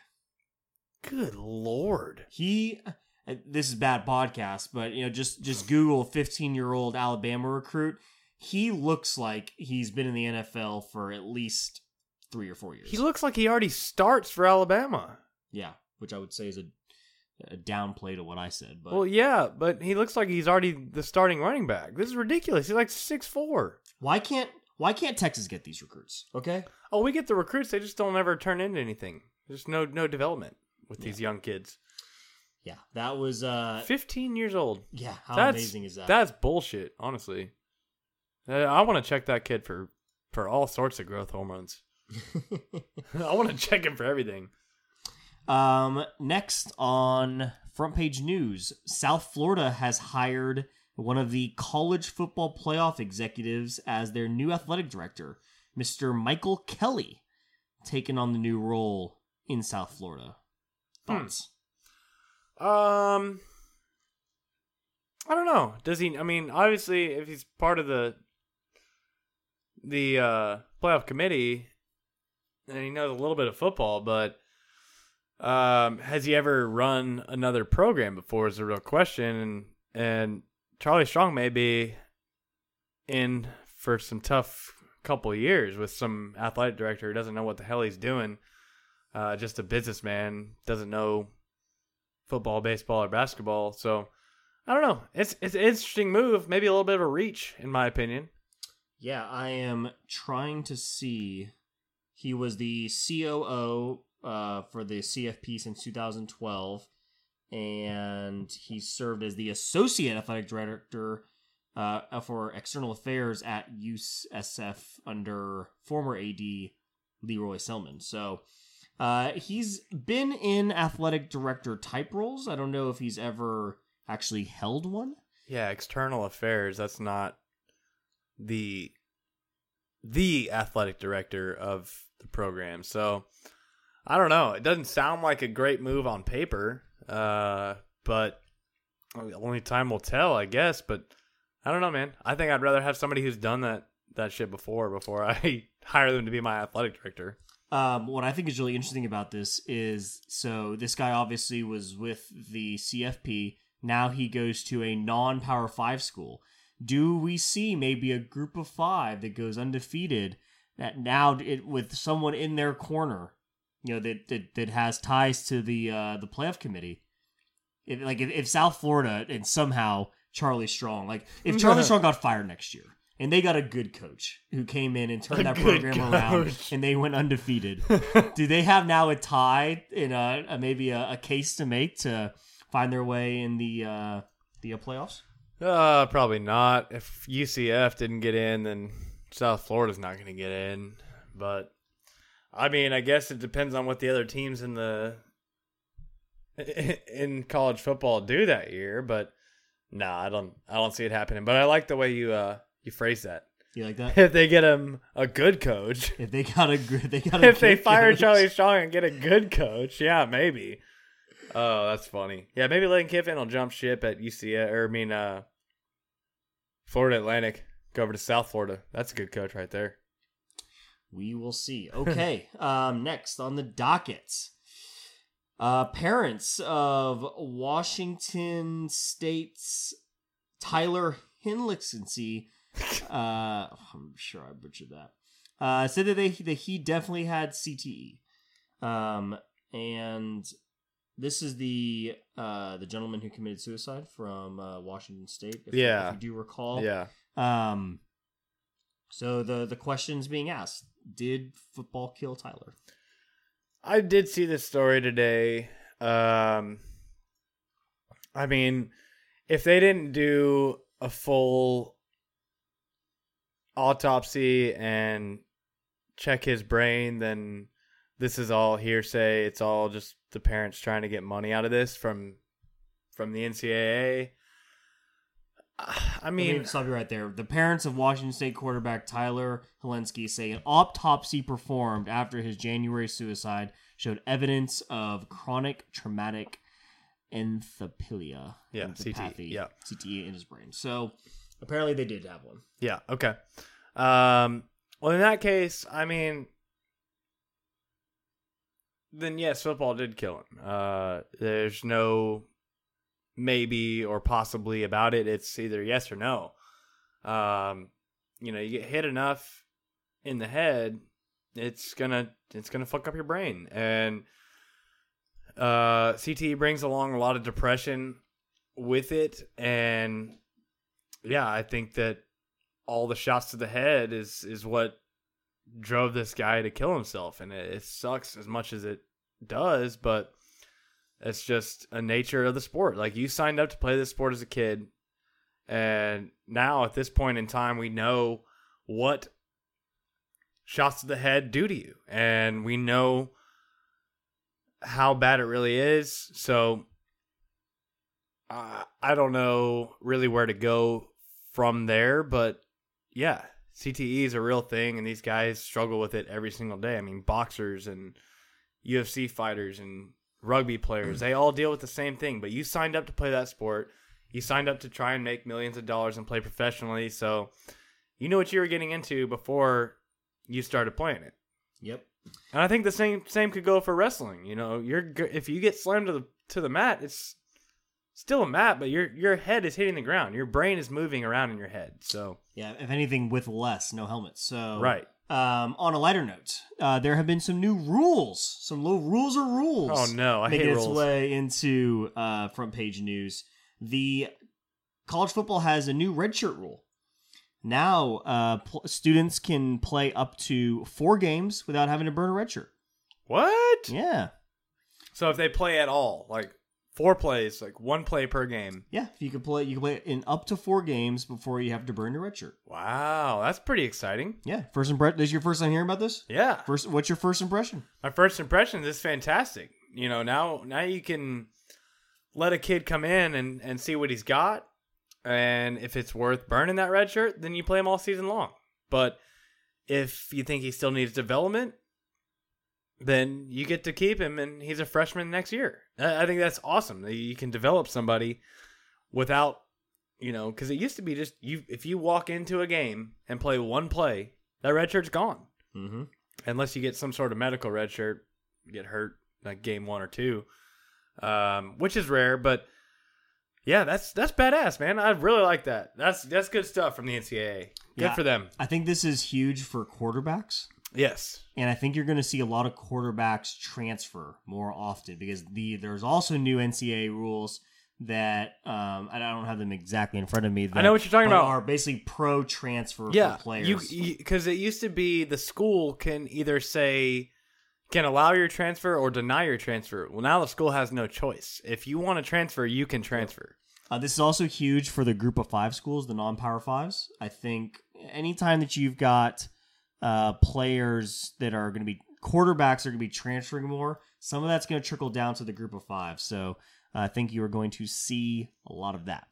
Speaker 3: Good lord.
Speaker 5: he uh, this is bad podcast but you know just just google 15 year old alabama recruit he looks like he's been in the nfl for at least three or four years
Speaker 3: He looks like he already starts for Alabama.
Speaker 5: yeah which i would say is a, a downplay to what i said but
Speaker 3: Well, yeah, but he looks like he's already the starting running back. This is ridiculous. He's like six four.
Speaker 5: why can't why can't texas get these recruits okay
Speaker 3: Oh, we get the recruits. They just don't ever turn into anything. There's no no development with these young kids.
Speaker 5: yeah that was uh
Speaker 3: 15 years old.
Speaker 5: yeah how
Speaker 3: that's,
Speaker 5: amazing is that
Speaker 3: That's bullshit, honestly. Uh, I want to check that kid for for all sorts of growth hormones. I want to check him for everything.
Speaker 5: Um, next on front page news, South Florida has hired one of the college football playoff executives as their new athletic director, Mr. Michael Kelly, taking on the new role in South Florida. Thoughts?
Speaker 3: Um, I don't know. Does he? I mean, obviously, if he's part of the the uh, playoff committee, and he knows a little bit of football, but um, has he ever run another program before? Is a real question, and and Charlie Strong may be in for some tough couple years with some athletic director who doesn't know what the hell he's doing. Uh, just a businessman doesn't know football, baseball, or basketball. So I don't know. It's it's an interesting move. Maybe a little bit of a reach, in my opinion.
Speaker 5: Yeah, I am trying to see. He was the COO uh, for the CFP since 2012, and he served as the associate athletic director uh, for external affairs at USF under former AD Lee Roy Selmon. So uh, he's been in athletic director type roles. I don't know if he's ever actually held one.
Speaker 3: Yeah, external affairs. That's not the the athletic director of the program. So I don't know. It doesn't sound like a great move on paper, uh, but only time will tell, I guess. But I don't know, man. I think I'd rather have somebody who's done that that shit before before I hire them to be my athletic director.
Speaker 5: Um, what I think is really interesting about this is so this guy obviously was with the CFP. Now he goes to a non Power Five school. Do we see maybe a group of five that goes undefeated that now it, with someone in their corner, you know that that, that has ties to the uh, the playoff committee? If, like if, if South Florida and somehow Charlie Strong, like if Charlie Strong got fired next year and they got a good coach who came in and turned
Speaker 3: A
Speaker 5: that program around and they went undefeated, do they have now a tie in a, a maybe a, a case to make to find their way in the uh, the uh, playoffs?
Speaker 3: Uh, probably not. If UCF didn't get in, then South Florida's not going to get in. But I mean, I guess it depends on what the other teams in the in college football do that year. But nah, I don't. I don't see it happening. But I like the way you uh you phrase that.
Speaker 5: You like that?
Speaker 3: If they get him a good coach,
Speaker 5: If they got a good, they got a
Speaker 3: if they fire
Speaker 5: coach.
Speaker 3: Charlie Strong and get a good coach, yeah, maybe. Oh, that's funny. Yeah, maybe Lane Kiffin will jump ship at UCF or I mean uh Florida Atlantic. Go over to South Florida. That's a good coach right there.
Speaker 5: We will see. Okay. um, next on the docket, uh, parents of Washington State's Tyler Hinlicksency, uh, I'm sure I butchered that, uh, said that they that he definitely had CTE, um, and this is the uh, the gentleman who committed suicide from uh, Washington State. If,
Speaker 3: Yeah.
Speaker 5: if you do recall.
Speaker 3: Yeah.
Speaker 5: Um. So the the questions being asked: Did football kill Tyler?
Speaker 3: I did see this story today. Um I mean, if they didn't do a full autopsy and check his brain, then this is all hearsay. It's all just the parents trying to get money out of this from from the NCAA. I
Speaker 5: Let
Speaker 3: mean,
Speaker 5: me stop you right there. The parents of Washington State quarterback Tyler Hilinski say an autopsy performed after his January suicide showed evidence of chronic traumatic enthephilia.
Speaker 3: Yeah, CTE, yeah.
Speaker 5: CTE in his brain. So apparently they did have one.
Speaker 3: Yeah. Okay. Um. Well, in that case, I mean, then yes, football did kill him. Uh, there's no maybe or possibly about it. It's either yes or no. Um, you know, you get hit enough in the head, it's gonna it's gonna fuck up your brain, and uh, CTE brings along a lot of depression with it, and yeah, I think that all the shots to the head is is what drove this guy to kill himself, and it, it sucks as much as it does, but it's just a nature of the sport. Like you signed up to play this sport as a kid, and now at this point in time, we know what shots to the head do to you, and we know how bad it really is. So I don't know really where to go from there, but yeah, CTE is a real thing, and these guys struggle with it every single day. I mean, boxers and UFC fighters and rugby players, they all deal with the same thing. But you signed up to play that sport. You signed up to try and make millions of dollars and play professionally. So you know what you were getting into before you started playing it.
Speaker 5: Yep.
Speaker 3: And I think the same same could go for wrestling. You know, you're if you get slammed to the to the mat, it's still a mat, but your your head is hitting the ground. Your brain is moving around in your head. So
Speaker 5: Yeah, if anything, with less, no helmets. So
Speaker 3: Right.
Speaker 5: Um, on a lighter note, uh, there have been some new rules, some little rules or rules.
Speaker 3: Oh, no, I
Speaker 5: making
Speaker 3: hate
Speaker 5: its
Speaker 3: rules.
Speaker 5: way into uh, front page news. The college football has a new redshirt rule. Now, uh, pl- students can play up to four games without having to burn a redshirt.
Speaker 3: what?
Speaker 5: Yeah,
Speaker 3: So if they play at all, like four plays, like one play per game.
Speaker 5: yeah. You can play. You can play in up to four games before you have to burn your red shirt.
Speaker 3: Wow, that's pretty exciting.
Speaker 5: Yeah. First impression. This is your first time hearing about this?
Speaker 3: Yeah.
Speaker 5: First. What's your first impression?
Speaker 3: My first impression is fantastic. You know, now now you can let a kid come in and, and see what he's got. And if it's worth burning that red shirt, then you play him all season long. But if you think he still needs development, then you get to keep him and he's a freshman next year. I think that's awesome. that You can develop somebody without you know because it used to be just you if you walk into a game and play one play that red shirt's gone
Speaker 5: Mm-hmm.
Speaker 3: unless you get some sort of medical red shirt get hurt like game one or two um, which is rare but yeah that's that's badass man i really like that that's that's good stuff from the ncaa good
Speaker 5: Yeah.
Speaker 3: for them
Speaker 5: I think this is huge for quarterbacks.
Speaker 3: Yes
Speaker 5: And I think you're going to see a lot of quarterbacks transfer more often because the there's also new NCAA rules that um, I don't have them exactly in front of me. That,
Speaker 3: I know what you're talking about.
Speaker 5: Are basically pro transfer
Speaker 3: yeah
Speaker 5: for players.
Speaker 3: you because it used to be the school can either say can allow your transfer or deny your transfer well now the school has no choice if you want to transfer you can transfer
Speaker 5: Uh, this is also huge for the group of five schools, the non-power fives. I think anytime that you've got uh, players that are going to be quarterbacks are going to be transferring more, some of that's going to trickle down to the group of five. So uh, I think you are going to see a lot of that.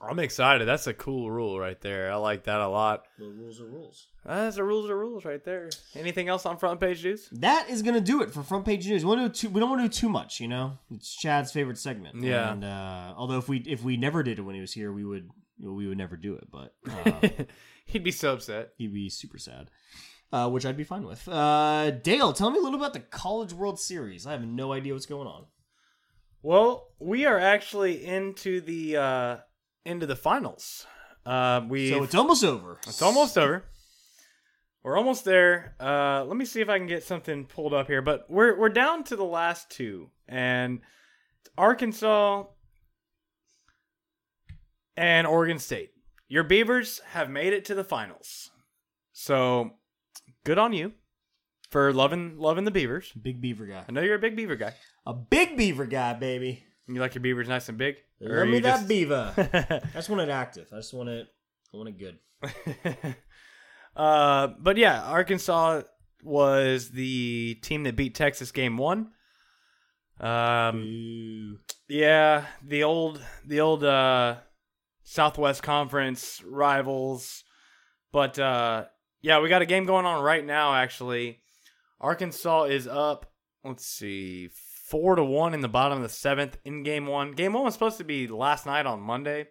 Speaker 3: i'm excited that's a cool rule right there i like that a lot
Speaker 5: The rules are rules.
Speaker 3: that's the rules are rules right there anything else on front page news
Speaker 5: That is going to do it for front page news. We, want to do too, we don't want to do too much, you know. It's Chad's favorite segment.
Speaker 3: Yeah.
Speaker 5: And uh, although if we if we never did it when he was here, we would we would never do it. But uh,
Speaker 3: he'd be so upset
Speaker 5: he'd be super sad. Uh, which I'd be fine with. Uh, Dale, tell me a little about the College World Series. I have no idea what's going on.
Speaker 3: well we are actually into the uh into the finals uh we
Speaker 5: So it's almost over.
Speaker 3: It's almost over. We're almost there. Uh, let me see if I can get something pulled up here. But we're we're down to the last two, and Arkansas and Oregon State. Your Beavers have made it to the finals, so good on you for loving loving the Beavers.
Speaker 5: Big Beaver guy.
Speaker 3: I know you're a big Beaver guy.
Speaker 5: A big Beaver guy, baby.
Speaker 3: You like your Beavers nice and big. Or
Speaker 5: Love me that
Speaker 3: just-
Speaker 5: Beaver. I just want it active. I just want it. I want it good.
Speaker 3: uh, but yeah, Arkansas was the team that beat Texas game one. Um, yeah, the old the old uh, Southwest Conference rivals, but uh, yeah, we got a game going on right now. Actually, Arkansas is up. Let's see, four to one in the bottom of the seventh in game one. Game one was supposed to be last night on Monday.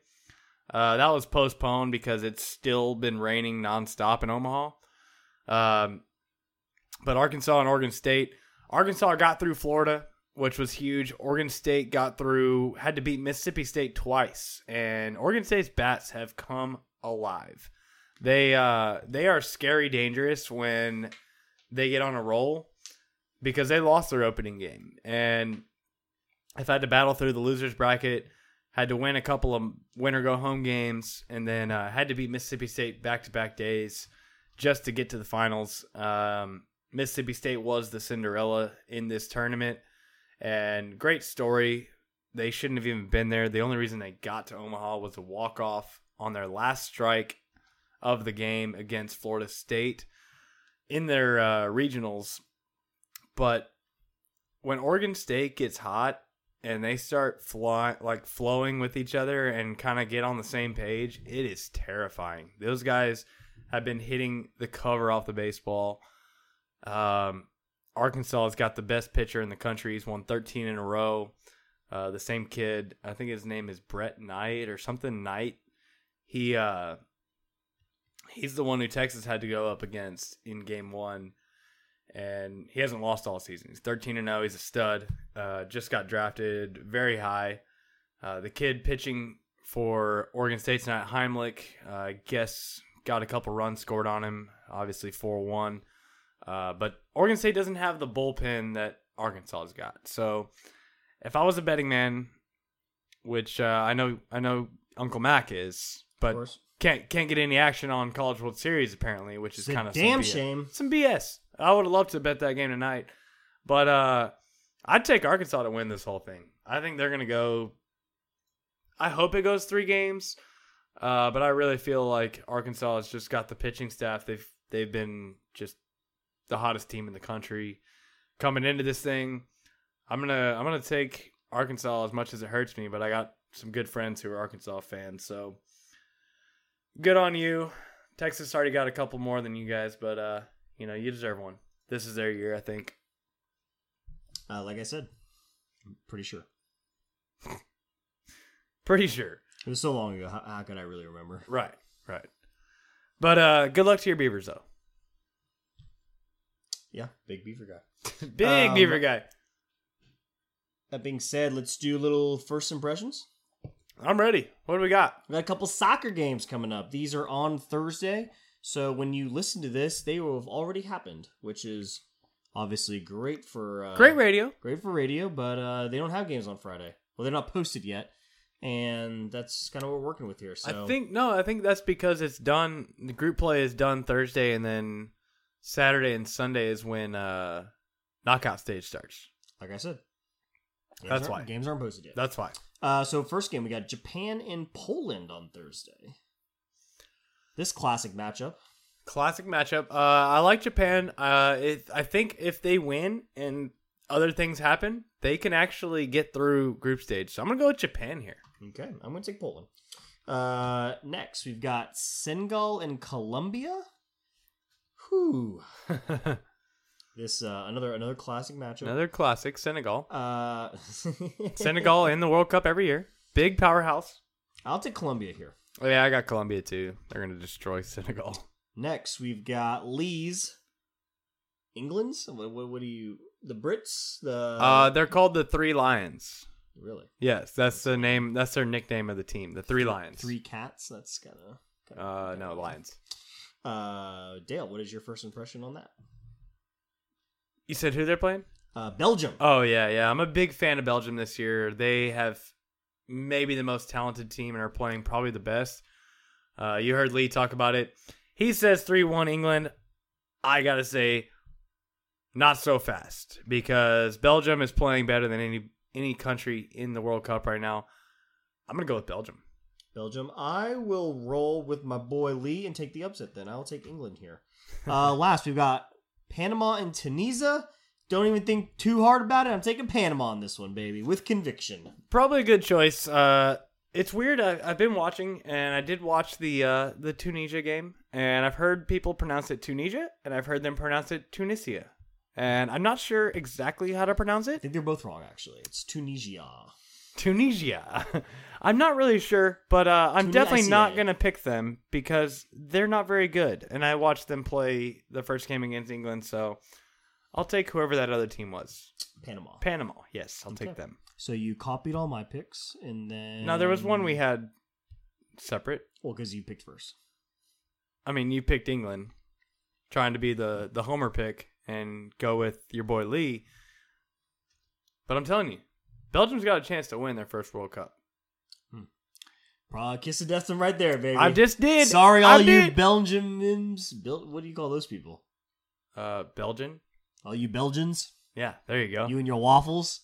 Speaker 3: Uh, that was postponed because it's still been raining nonstop in Omaha. Um, but Arkansas and Oregon State, Arkansas got through Florida, which was huge. Oregon State got through, had to beat Mississippi State twice, and Oregon State's bats have come alive. They uh, they are scary dangerous when they get on a roll because they lost their opening game and have had to battle through the losers bracket had to win a couple of winner go home games, and then uh, had to beat Mississippi State back to back days just to get to the finals. Um, Mississippi State was the Cinderella in this tournament, and great story. They shouldn't have even been there. The only reason they got to Omaha was a walk off on their last strike of the game against Florida State in their uh, regionals. But when Oregon State gets hot, and they start fly like flowing with each other and kind of get on the same page, it is terrifying. Those guys have been hitting the cover off the baseball. Um, Arkansas has got the best pitcher in the country. He's won 13 in a row. Uh, the same kid, I think his name is Brett Knight or something Knight. He uh, he's the one who Texas had to go up against in game one and he hasn't lost all season. He's 13 and 0. He's a stud. Uh, just got drafted very high. Uh, the kid pitching for Oregon State tonight, Heimlich, uh, I guess got a couple runs scored on him. Obviously 4 1. Uh, but Oregon State doesn't have the bullpen that Arkansas has got. So if I was a betting man, which uh, I know I know Uncle Mac is, but can't can't get any action on College World Series apparently, which is kind of
Speaker 5: damn
Speaker 3: some
Speaker 5: shame.
Speaker 3: Some BS. I would have loved to bet that game tonight, but uh, I'd take Arkansas to win this whole thing. I think they're gonna go. I hope it goes three games, uh, but I really feel like Arkansas has just got the pitching staff. They've they've been just the hottest team in the country coming into this thing. I'm gonna I'm gonna take Arkansas as much as it hurts me, but I got some good friends who are Arkansas fans, so good on you. Texas already got a couple more than you guys, but uh, you know you deserve one. This is their year, I think.
Speaker 5: Uh, like I said, I'm pretty sure.
Speaker 3: Pretty sure.
Speaker 5: It was so long ago. How, how could I really remember?
Speaker 3: Right, right. But uh, good luck to your Beavers, though.
Speaker 5: Yeah, big beaver guy.
Speaker 3: Big
Speaker 5: Um,
Speaker 3: Beaver guy.
Speaker 5: That being said, let's do a little first impressions.
Speaker 3: I'm ready. What do we got?
Speaker 5: We got a couple soccer games coming up. These are on Thursday. So when you listen to this, they will have already happened, which is obviously great for uh,
Speaker 3: Great radio.
Speaker 5: great for radio. But uh, they don't have games on Friday. Well, they're not posted yet, and that's kind of what we're working with here. So
Speaker 3: I think no, I think that's because it's done. The group play is done Thursday, and then Saturday and Sunday is when uh, knockout stage starts.
Speaker 5: like I said, games
Speaker 3: That's why.
Speaker 5: games aren't posted yet.
Speaker 3: That's why.
Speaker 5: Uh, so first game we got Japan and Poland on Thursday. This classic matchup.
Speaker 3: Classic matchup. Uh, I like Japan. Uh, it, I think if they win and other things happen, they can actually get through group stage. So I'm gonna go with Japan here.
Speaker 5: Okay, I'm going to take Poland. Uh, next, we've got Senegal and Colombia. Whew. This uh, another another classic matchup.
Speaker 3: Another classic, Senegal.
Speaker 5: Uh,
Speaker 3: Senegal in the World Cup every year. Big powerhouse.
Speaker 5: I'll take Colombia here.
Speaker 3: Oh yeah, I got Colombia too. They're gonna destroy Senegal.
Speaker 5: Next, we've got Lee's. England's. What, what, what do you? The Brits. The
Speaker 3: Uh, they're called the Three Lions.
Speaker 5: really
Speaker 3: Yes, that's the name. That's their nickname of the team, the Three Lions.
Speaker 5: three cats. That's kind of.
Speaker 3: Uh, no Lions.
Speaker 5: Uh, Dale, what is your first impression on that?
Speaker 3: You said who they're playing?
Speaker 5: Uh, Belgium.
Speaker 3: Oh yeah, yeah. I'm a big fan of Belgium this year. They have maybe the most talented team and are playing probably the best. Uh, you heard Lee talk about it. He says three one England. I gotta say, not so fast because Belgium is playing better than any any country in the World Cup right now. I'm gonna go with Belgium.
Speaker 5: Belgium. I will roll with my boy Lee and take the upset. Then I'll take England here. Uh, last we've got Panama and Tunisia. Don't even think too hard about it. I'm taking Panama on this one, baby, with conviction.
Speaker 3: Probably a good choice. Uh, it's weird. I, I've been watching, and I did watch the uh, the Tunisia game, and I've heard people pronounce it Tunisia, and I've heard them pronounce it Tunisia, and I'm not sure exactly how to pronounce it.
Speaker 5: I think they're both wrong, actually. It's Tunisia.
Speaker 3: Tunisia. I'm not really sure, but uh, I'm definitely not gonna pick them because they're not very good, and I watched them play the first game against England, so I'll take whoever that other team was.
Speaker 5: Panama.
Speaker 3: Panama. Yes, I'll
Speaker 5: Okay.
Speaker 3: take them.
Speaker 5: So you copied all my picks, and then
Speaker 3: Now there was one we had separate.
Speaker 5: Well, because you picked first.
Speaker 3: I mean, you picked England, trying to be the the homer pick and go with your boy Lee. But I'm telling you, Belgium's got a chance to win their first World Cup.
Speaker 5: Probably kiss of death them right there, baby.
Speaker 3: I just did.
Speaker 5: Sorry,
Speaker 3: I
Speaker 5: all you
Speaker 3: did.
Speaker 5: Belgians. Bel- what do you call those people?
Speaker 3: Uh, Belgian.
Speaker 5: All you Belgians.
Speaker 3: Yeah, there you go.
Speaker 5: You and your waffles.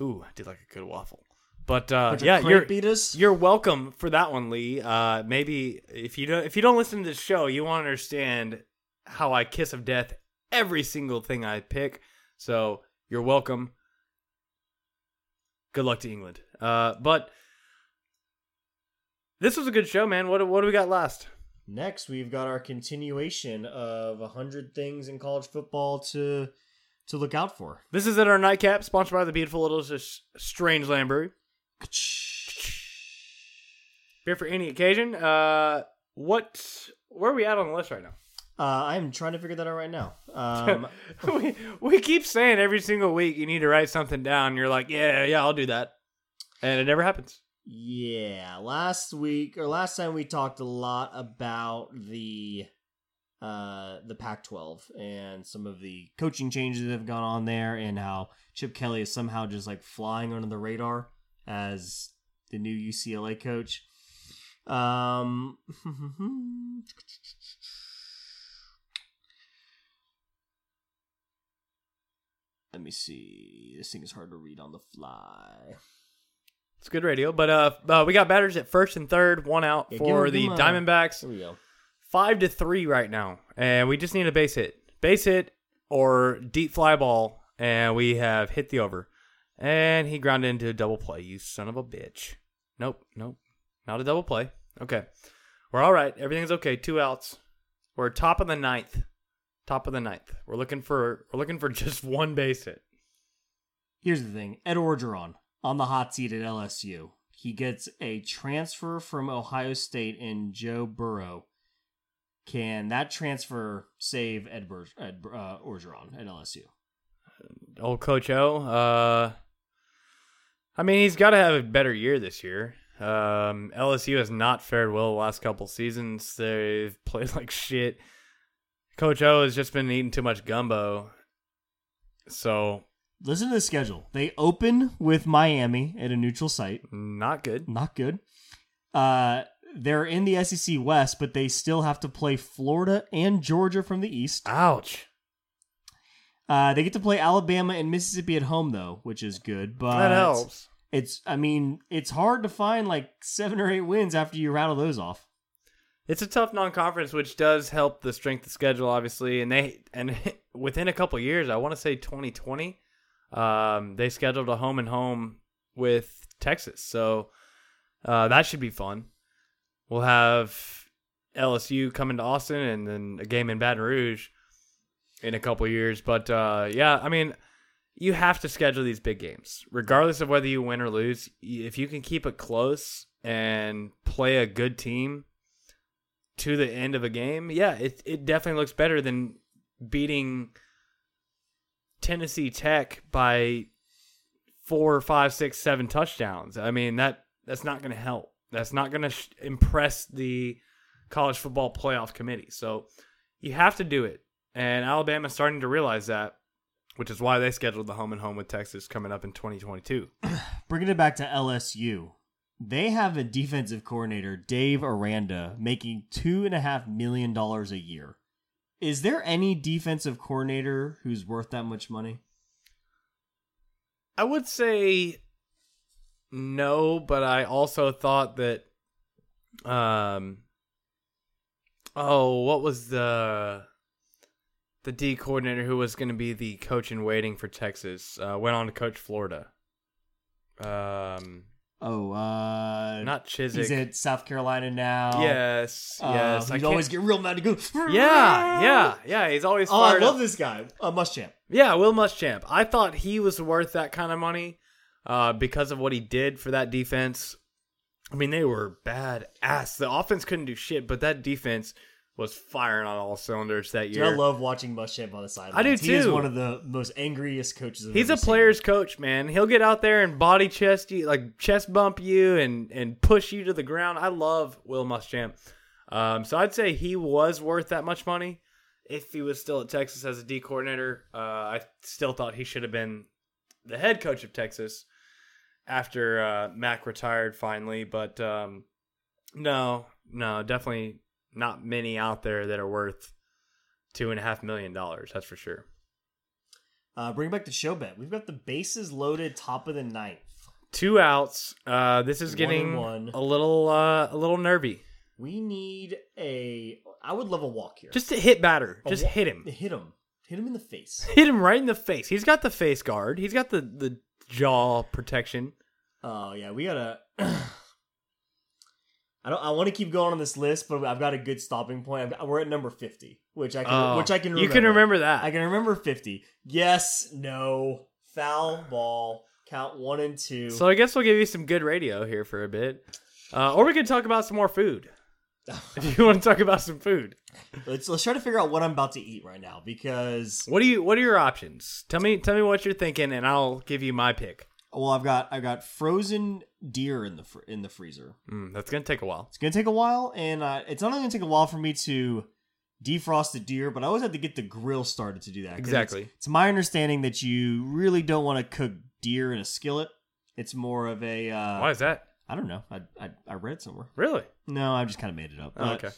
Speaker 3: Ooh, I did like a good waffle. But uh, yeah, you're
Speaker 5: beaters.
Speaker 3: you're welcome for that one, Lee. Uh, maybe if you don't if you don't listen to the show, you won't understand how I kiss of death every single thing I pick. So you're welcome. Good luck to England. Uh, but this was a good show, man. What what do we got last?
Speaker 5: Next, we've got our continuation of 100 things in college football to to look out for.
Speaker 3: This is at our nightcap, sponsored by the beautiful little Strange Brewery. Beer for any occasion. Uh, what? Where are we at on the list right now?
Speaker 5: Uh, I'm trying to figure that out right now. Um,
Speaker 3: we we keep saying every single week you need to write something down. You're like, yeah, yeah, I'll do that, and it never happens.
Speaker 5: yeah, last week or last time we talked a lot about the uh the Pac-12 and some of the coaching changes that have gone on there, and how Chip Kelly is somehow just like flying under the radar as the new UCLA coach. Um, let me see. This thing is hard to read on the fly.
Speaker 3: It's good radio, but uh, uh we got batters at first and third, one out
Speaker 5: Yeah,
Speaker 3: for the Diamondbacks.
Speaker 5: There we go.
Speaker 3: Five to three right now, and we just need a base hit, base hit or deep fly ball, and we have hit the over. And he grounded into a double play. You son of a bitch. Nope, nope, not a double play. Okay, we're all right. Everything's okay. Two outs. We're top of the ninth. Top of the ninth. We're looking for we're looking for just one base hit.
Speaker 5: Here's the thing: Ed Orgeron on the hot seat at LSU. He gets a transfer from Ohio State in Joe Burrow. Can that transfer save Ed, Ed uh, Orgeron at LSU?
Speaker 3: Old Coach O. Uh, I mean, he's got to have a better year this year. Um, LSU has not fared well the last couple seasons. They've played like shit. Coach O has just been eating too much gumbo. So
Speaker 5: Listen to the schedule. They open with Miami at a neutral site.
Speaker 3: not good.
Speaker 5: Not good. Uh, they're in the SEC West, but they still have to play Florida and Georgia from the East.
Speaker 3: Ouch.
Speaker 5: Uh, they get to play Alabama and Mississippi at home though, which is good. But
Speaker 3: that helps.
Speaker 5: It's I mean, it's hard to find like seven or eight wins after you rattle those off.
Speaker 3: It's a tough non-conference, which does help the strength of schedule, obviously. And they and within a couple years, I want to say 2020, um, they scheduled a home and home with Texas, so uh, that should be fun. We'll have LSU coming to Austin, and then a game in Baton Rouge in a couple years. But uh, yeah, I mean, you have to schedule these big games, regardless of whether you win or lose. If you can keep it close and play a good team to the end of a game, yeah, it it definitely looks better than beating Tennessee Tech by four, five, six, seven touchdowns. I mean that that's not going to help. That's not going to sh- impress the college football playoff committee. So you have to do it, and Alabama's starting to realize that, which is why they scheduled the home and home with Texas coming up in 2022.
Speaker 5: Bringing it back to LSU, they have a defensive coordinator, Dave Aranda, making two and a half million dollars a year. Is there any defensive coordinator who's worth that much money?
Speaker 3: I would say no, but I also thought that um oh, what was the the D coordinator who was going to be the coach in waiting for Texas uh, went on to coach Florida. Um
Speaker 5: Oh, uh,
Speaker 3: not Chiswick.
Speaker 5: He's at South Carolina now.
Speaker 3: yes,
Speaker 5: Uh,
Speaker 3: yes. Can't-
Speaker 5: always get real mad to go.
Speaker 3: Yeah, yeah, yeah. He's always
Speaker 5: Oh, I love
Speaker 3: up.
Speaker 5: this guy. A Uh, Muschamp.
Speaker 3: Yeah, Will Muschamp. I thought he was worth that kind of money uh, because of what he did for that defense. I mean, they were bad ass. The offense couldn't do shit, but that defense was firing on all cylinders that
Speaker 5: Dude,
Speaker 3: year.
Speaker 5: I love watching Muschamp on the sideline.
Speaker 3: I do too.
Speaker 5: He is one of the most angriest coaches. I've
Speaker 3: He's a
Speaker 5: seen.
Speaker 3: player's coach, man. He'll get out there and body chest you, like chest bump you, and and push you to the ground. I love Will Muschamp. Um, so I'd say he was worth that much money. If he was still at Texas as a D coordinator, uh, I still thought he should have been the head coach of Texas after uh, Mack retired finally. But um, no, no, definitely not many out there that are worth two and a half million dollars. That's for sure.
Speaker 5: Uh, bring back the show bet. We've got the bases loaded, top of the ninth.
Speaker 3: two outs. Uh, this is getting
Speaker 5: and one.
Speaker 3: a little uh, a little nervy.
Speaker 5: We need a. I would love a walk here.
Speaker 3: Just to hit batter.
Speaker 5: A
Speaker 3: Just
Speaker 5: wa-
Speaker 3: hit him.
Speaker 5: Hit him. Hit him in the face.
Speaker 3: Hit him right in the face. He's got the face guard. He's got the the jaw protection.
Speaker 5: Oh yeah, we gotta. I don't. I want to keep going on this list, but I've got a good stopping point. I've, we're at number fifty, which I can,
Speaker 3: Oh,
Speaker 5: which I can.
Speaker 3: you
Speaker 5: Remember.
Speaker 3: can remember that.
Speaker 5: I can remember fifty. Yes, no, foul ball. Count one and two.
Speaker 3: So I guess we'll give you some good radio here for a bit, uh, or we can talk about some more food. if you want to talk about some food,
Speaker 5: let's let's try to figure out what I'm about to eat right now because
Speaker 3: what do you? What are your options? Tell me. Tell me what you're thinking, and I'll give you my pick.
Speaker 5: Well, I've got I've got frozen deer in the fr- in the freezer.
Speaker 3: Mm, that's gonna take a while.
Speaker 5: It's gonna take a while, and uh, it's not only gonna take a while for me to defrost the deer, but I always have to get the grill started to do that.
Speaker 3: Exactly.
Speaker 5: It's, it's my understanding that you really don't want to cook deer in a skillet. It's more of a. Uh,
Speaker 3: Why is that?
Speaker 5: I don't know. I, I I read it somewhere.
Speaker 3: Really?
Speaker 5: No, I just kind of made it up.
Speaker 3: Oh,
Speaker 5: But,
Speaker 3: okay.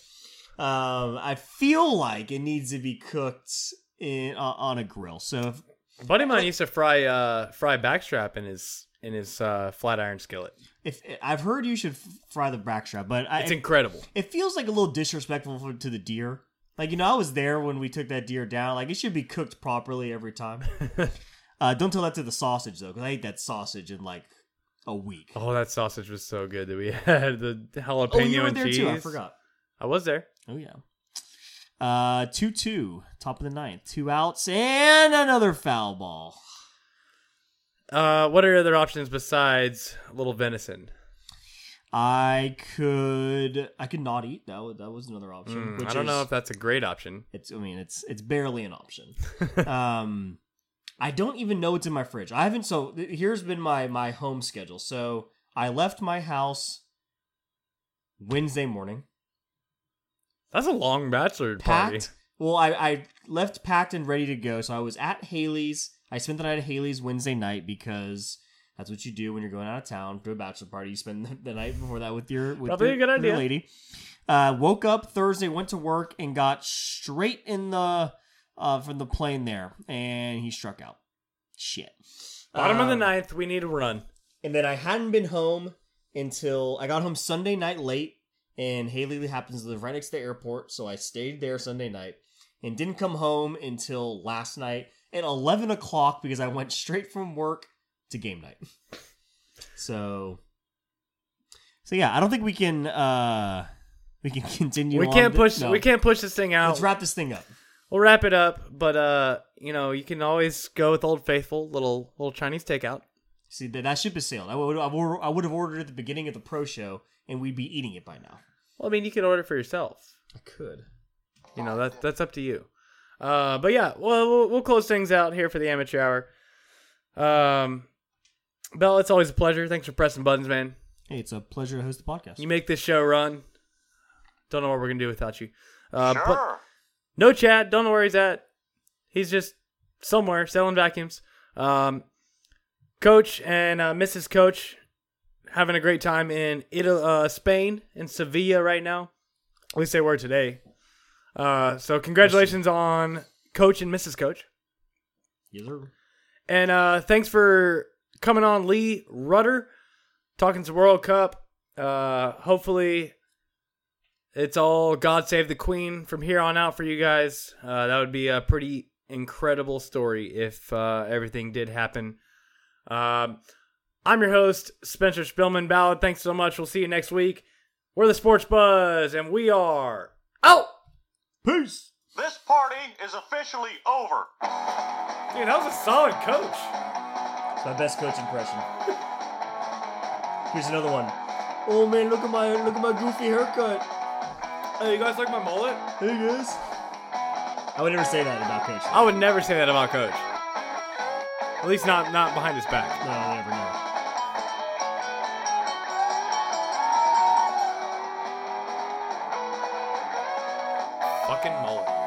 Speaker 5: Um, I feel like it needs to be cooked in uh, on a grill. So if,
Speaker 3: A buddy of mine used to fry uh fry backstrap in his in his uh, flat iron skillet.
Speaker 5: if I've heard you should fry the backstrap, but I,
Speaker 3: It's incredible.
Speaker 5: it feels like a little disrespectful for, to the deer. Like you know, I was there when we took that deer down. Like it should be cooked properly every time. uh, don't tell that to the sausage though, because I ate that sausage in like a week.
Speaker 3: Oh, that sausage was so good that we had the jalapeno
Speaker 5: Oh, you were
Speaker 3: and
Speaker 5: there
Speaker 3: cheese.
Speaker 5: too. I forgot.
Speaker 3: I was there.
Speaker 5: Oh yeah. Uh, two two, top of the ninth, two outs and another foul ball.
Speaker 3: Uh, what are other options besides a little venison?
Speaker 5: I could I could not eat. That was, that was another option.
Speaker 3: Mm,
Speaker 5: which
Speaker 3: I don't know if that's a great option.
Speaker 5: it's. I mean, it's it's barely an option. um, I don't even know what's in my fridge. I haven't. So here's been my my home schedule. So I left my house Wednesday morning.
Speaker 3: That's a long bachelor party.
Speaker 5: Well, I I left packed and ready to go. So I was at Haley's. I spent the night at Haley's Wednesday night because. That's what you do when you're going out of town to a bachelor party. You spend the, the night before that with your with
Speaker 3: Probably
Speaker 5: your,
Speaker 3: a good idea.
Speaker 5: lady. Uh, woke up Thursday, went to work, and got straight in the uh, from the plane there, and he struck out. Shit.
Speaker 3: Bottom of the
Speaker 5: Um,
Speaker 3: ninth, we need a run.
Speaker 5: and then I hadn't been home until I got home Sunday night late, and Haley happens to live right next to the airport, so I stayed there Sunday night and didn't come home until last night at eleven o'clock because I went straight from work to game night. So, so yeah, I don't think we can uh we can continue.
Speaker 3: We can't push.
Speaker 5: no.
Speaker 3: We can't push this thing out.
Speaker 5: Let's wrap this thing up.
Speaker 3: We'll wrap it up, but uh, you know, you can always go with Old Faithful, little little Chinese takeout.
Speaker 5: See that that ship has sailed. I would I would, I would have ordered it at the beginning of the pro show, and we'd be eating it by now.
Speaker 3: Well, I mean, you can order for yourself.
Speaker 5: I could.
Speaker 3: You know that that's up to you. Uh, but yeah, well, we'll we'll close things out here for the amateur hour. Um, Bell, it's always a pleasure. Thanks for pressing buttons, man.
Speaker 5: Hey, it's a pleasure to host the podcast.
Speaker 3: You make this show run. Don't know what we're gonna do without you. Uh, But no Chad. Don't know where he's at. He's just somewhere selling vacuums. Um, Coach and uh, Mrs. Coach having a great time in Italy, uh, Spain, in Sevilla right now. At least they were today. Uh, so congratulations on Coach and Mrs. Coach.
Speaker 5: Yes, sir.
Speaker 3: And uh, thanks for coming on, Lee Rutter, talking to World Cup. Uh, hopefully, it's all God Save the Queen from here on out for you guys. Uh, that would be a pretty incredible story if uh, everything did happen. Um, I'm your host, Spencer Spillman Ballard. Thanks so much. We'll see you next week. We're the Sports Buzz, and we are out.
Speaker 5: Peace.
Speaker 6: This party is officially over.
Speaker 3: Dude, that was a solid coach.
Speaker 5: It's my best coach impression. Here's another one. Oh man, look at my look at my goofy haircut.
Speaker 3: Hey, you guys like my mullet?
Speaker 5: Hey guys. I would never say that about coach.
Speaker 3: I would never say that about Coach. At least not not behind his back.
Speaker 5: No, I never know.
Speaker 3: Fucking mullet.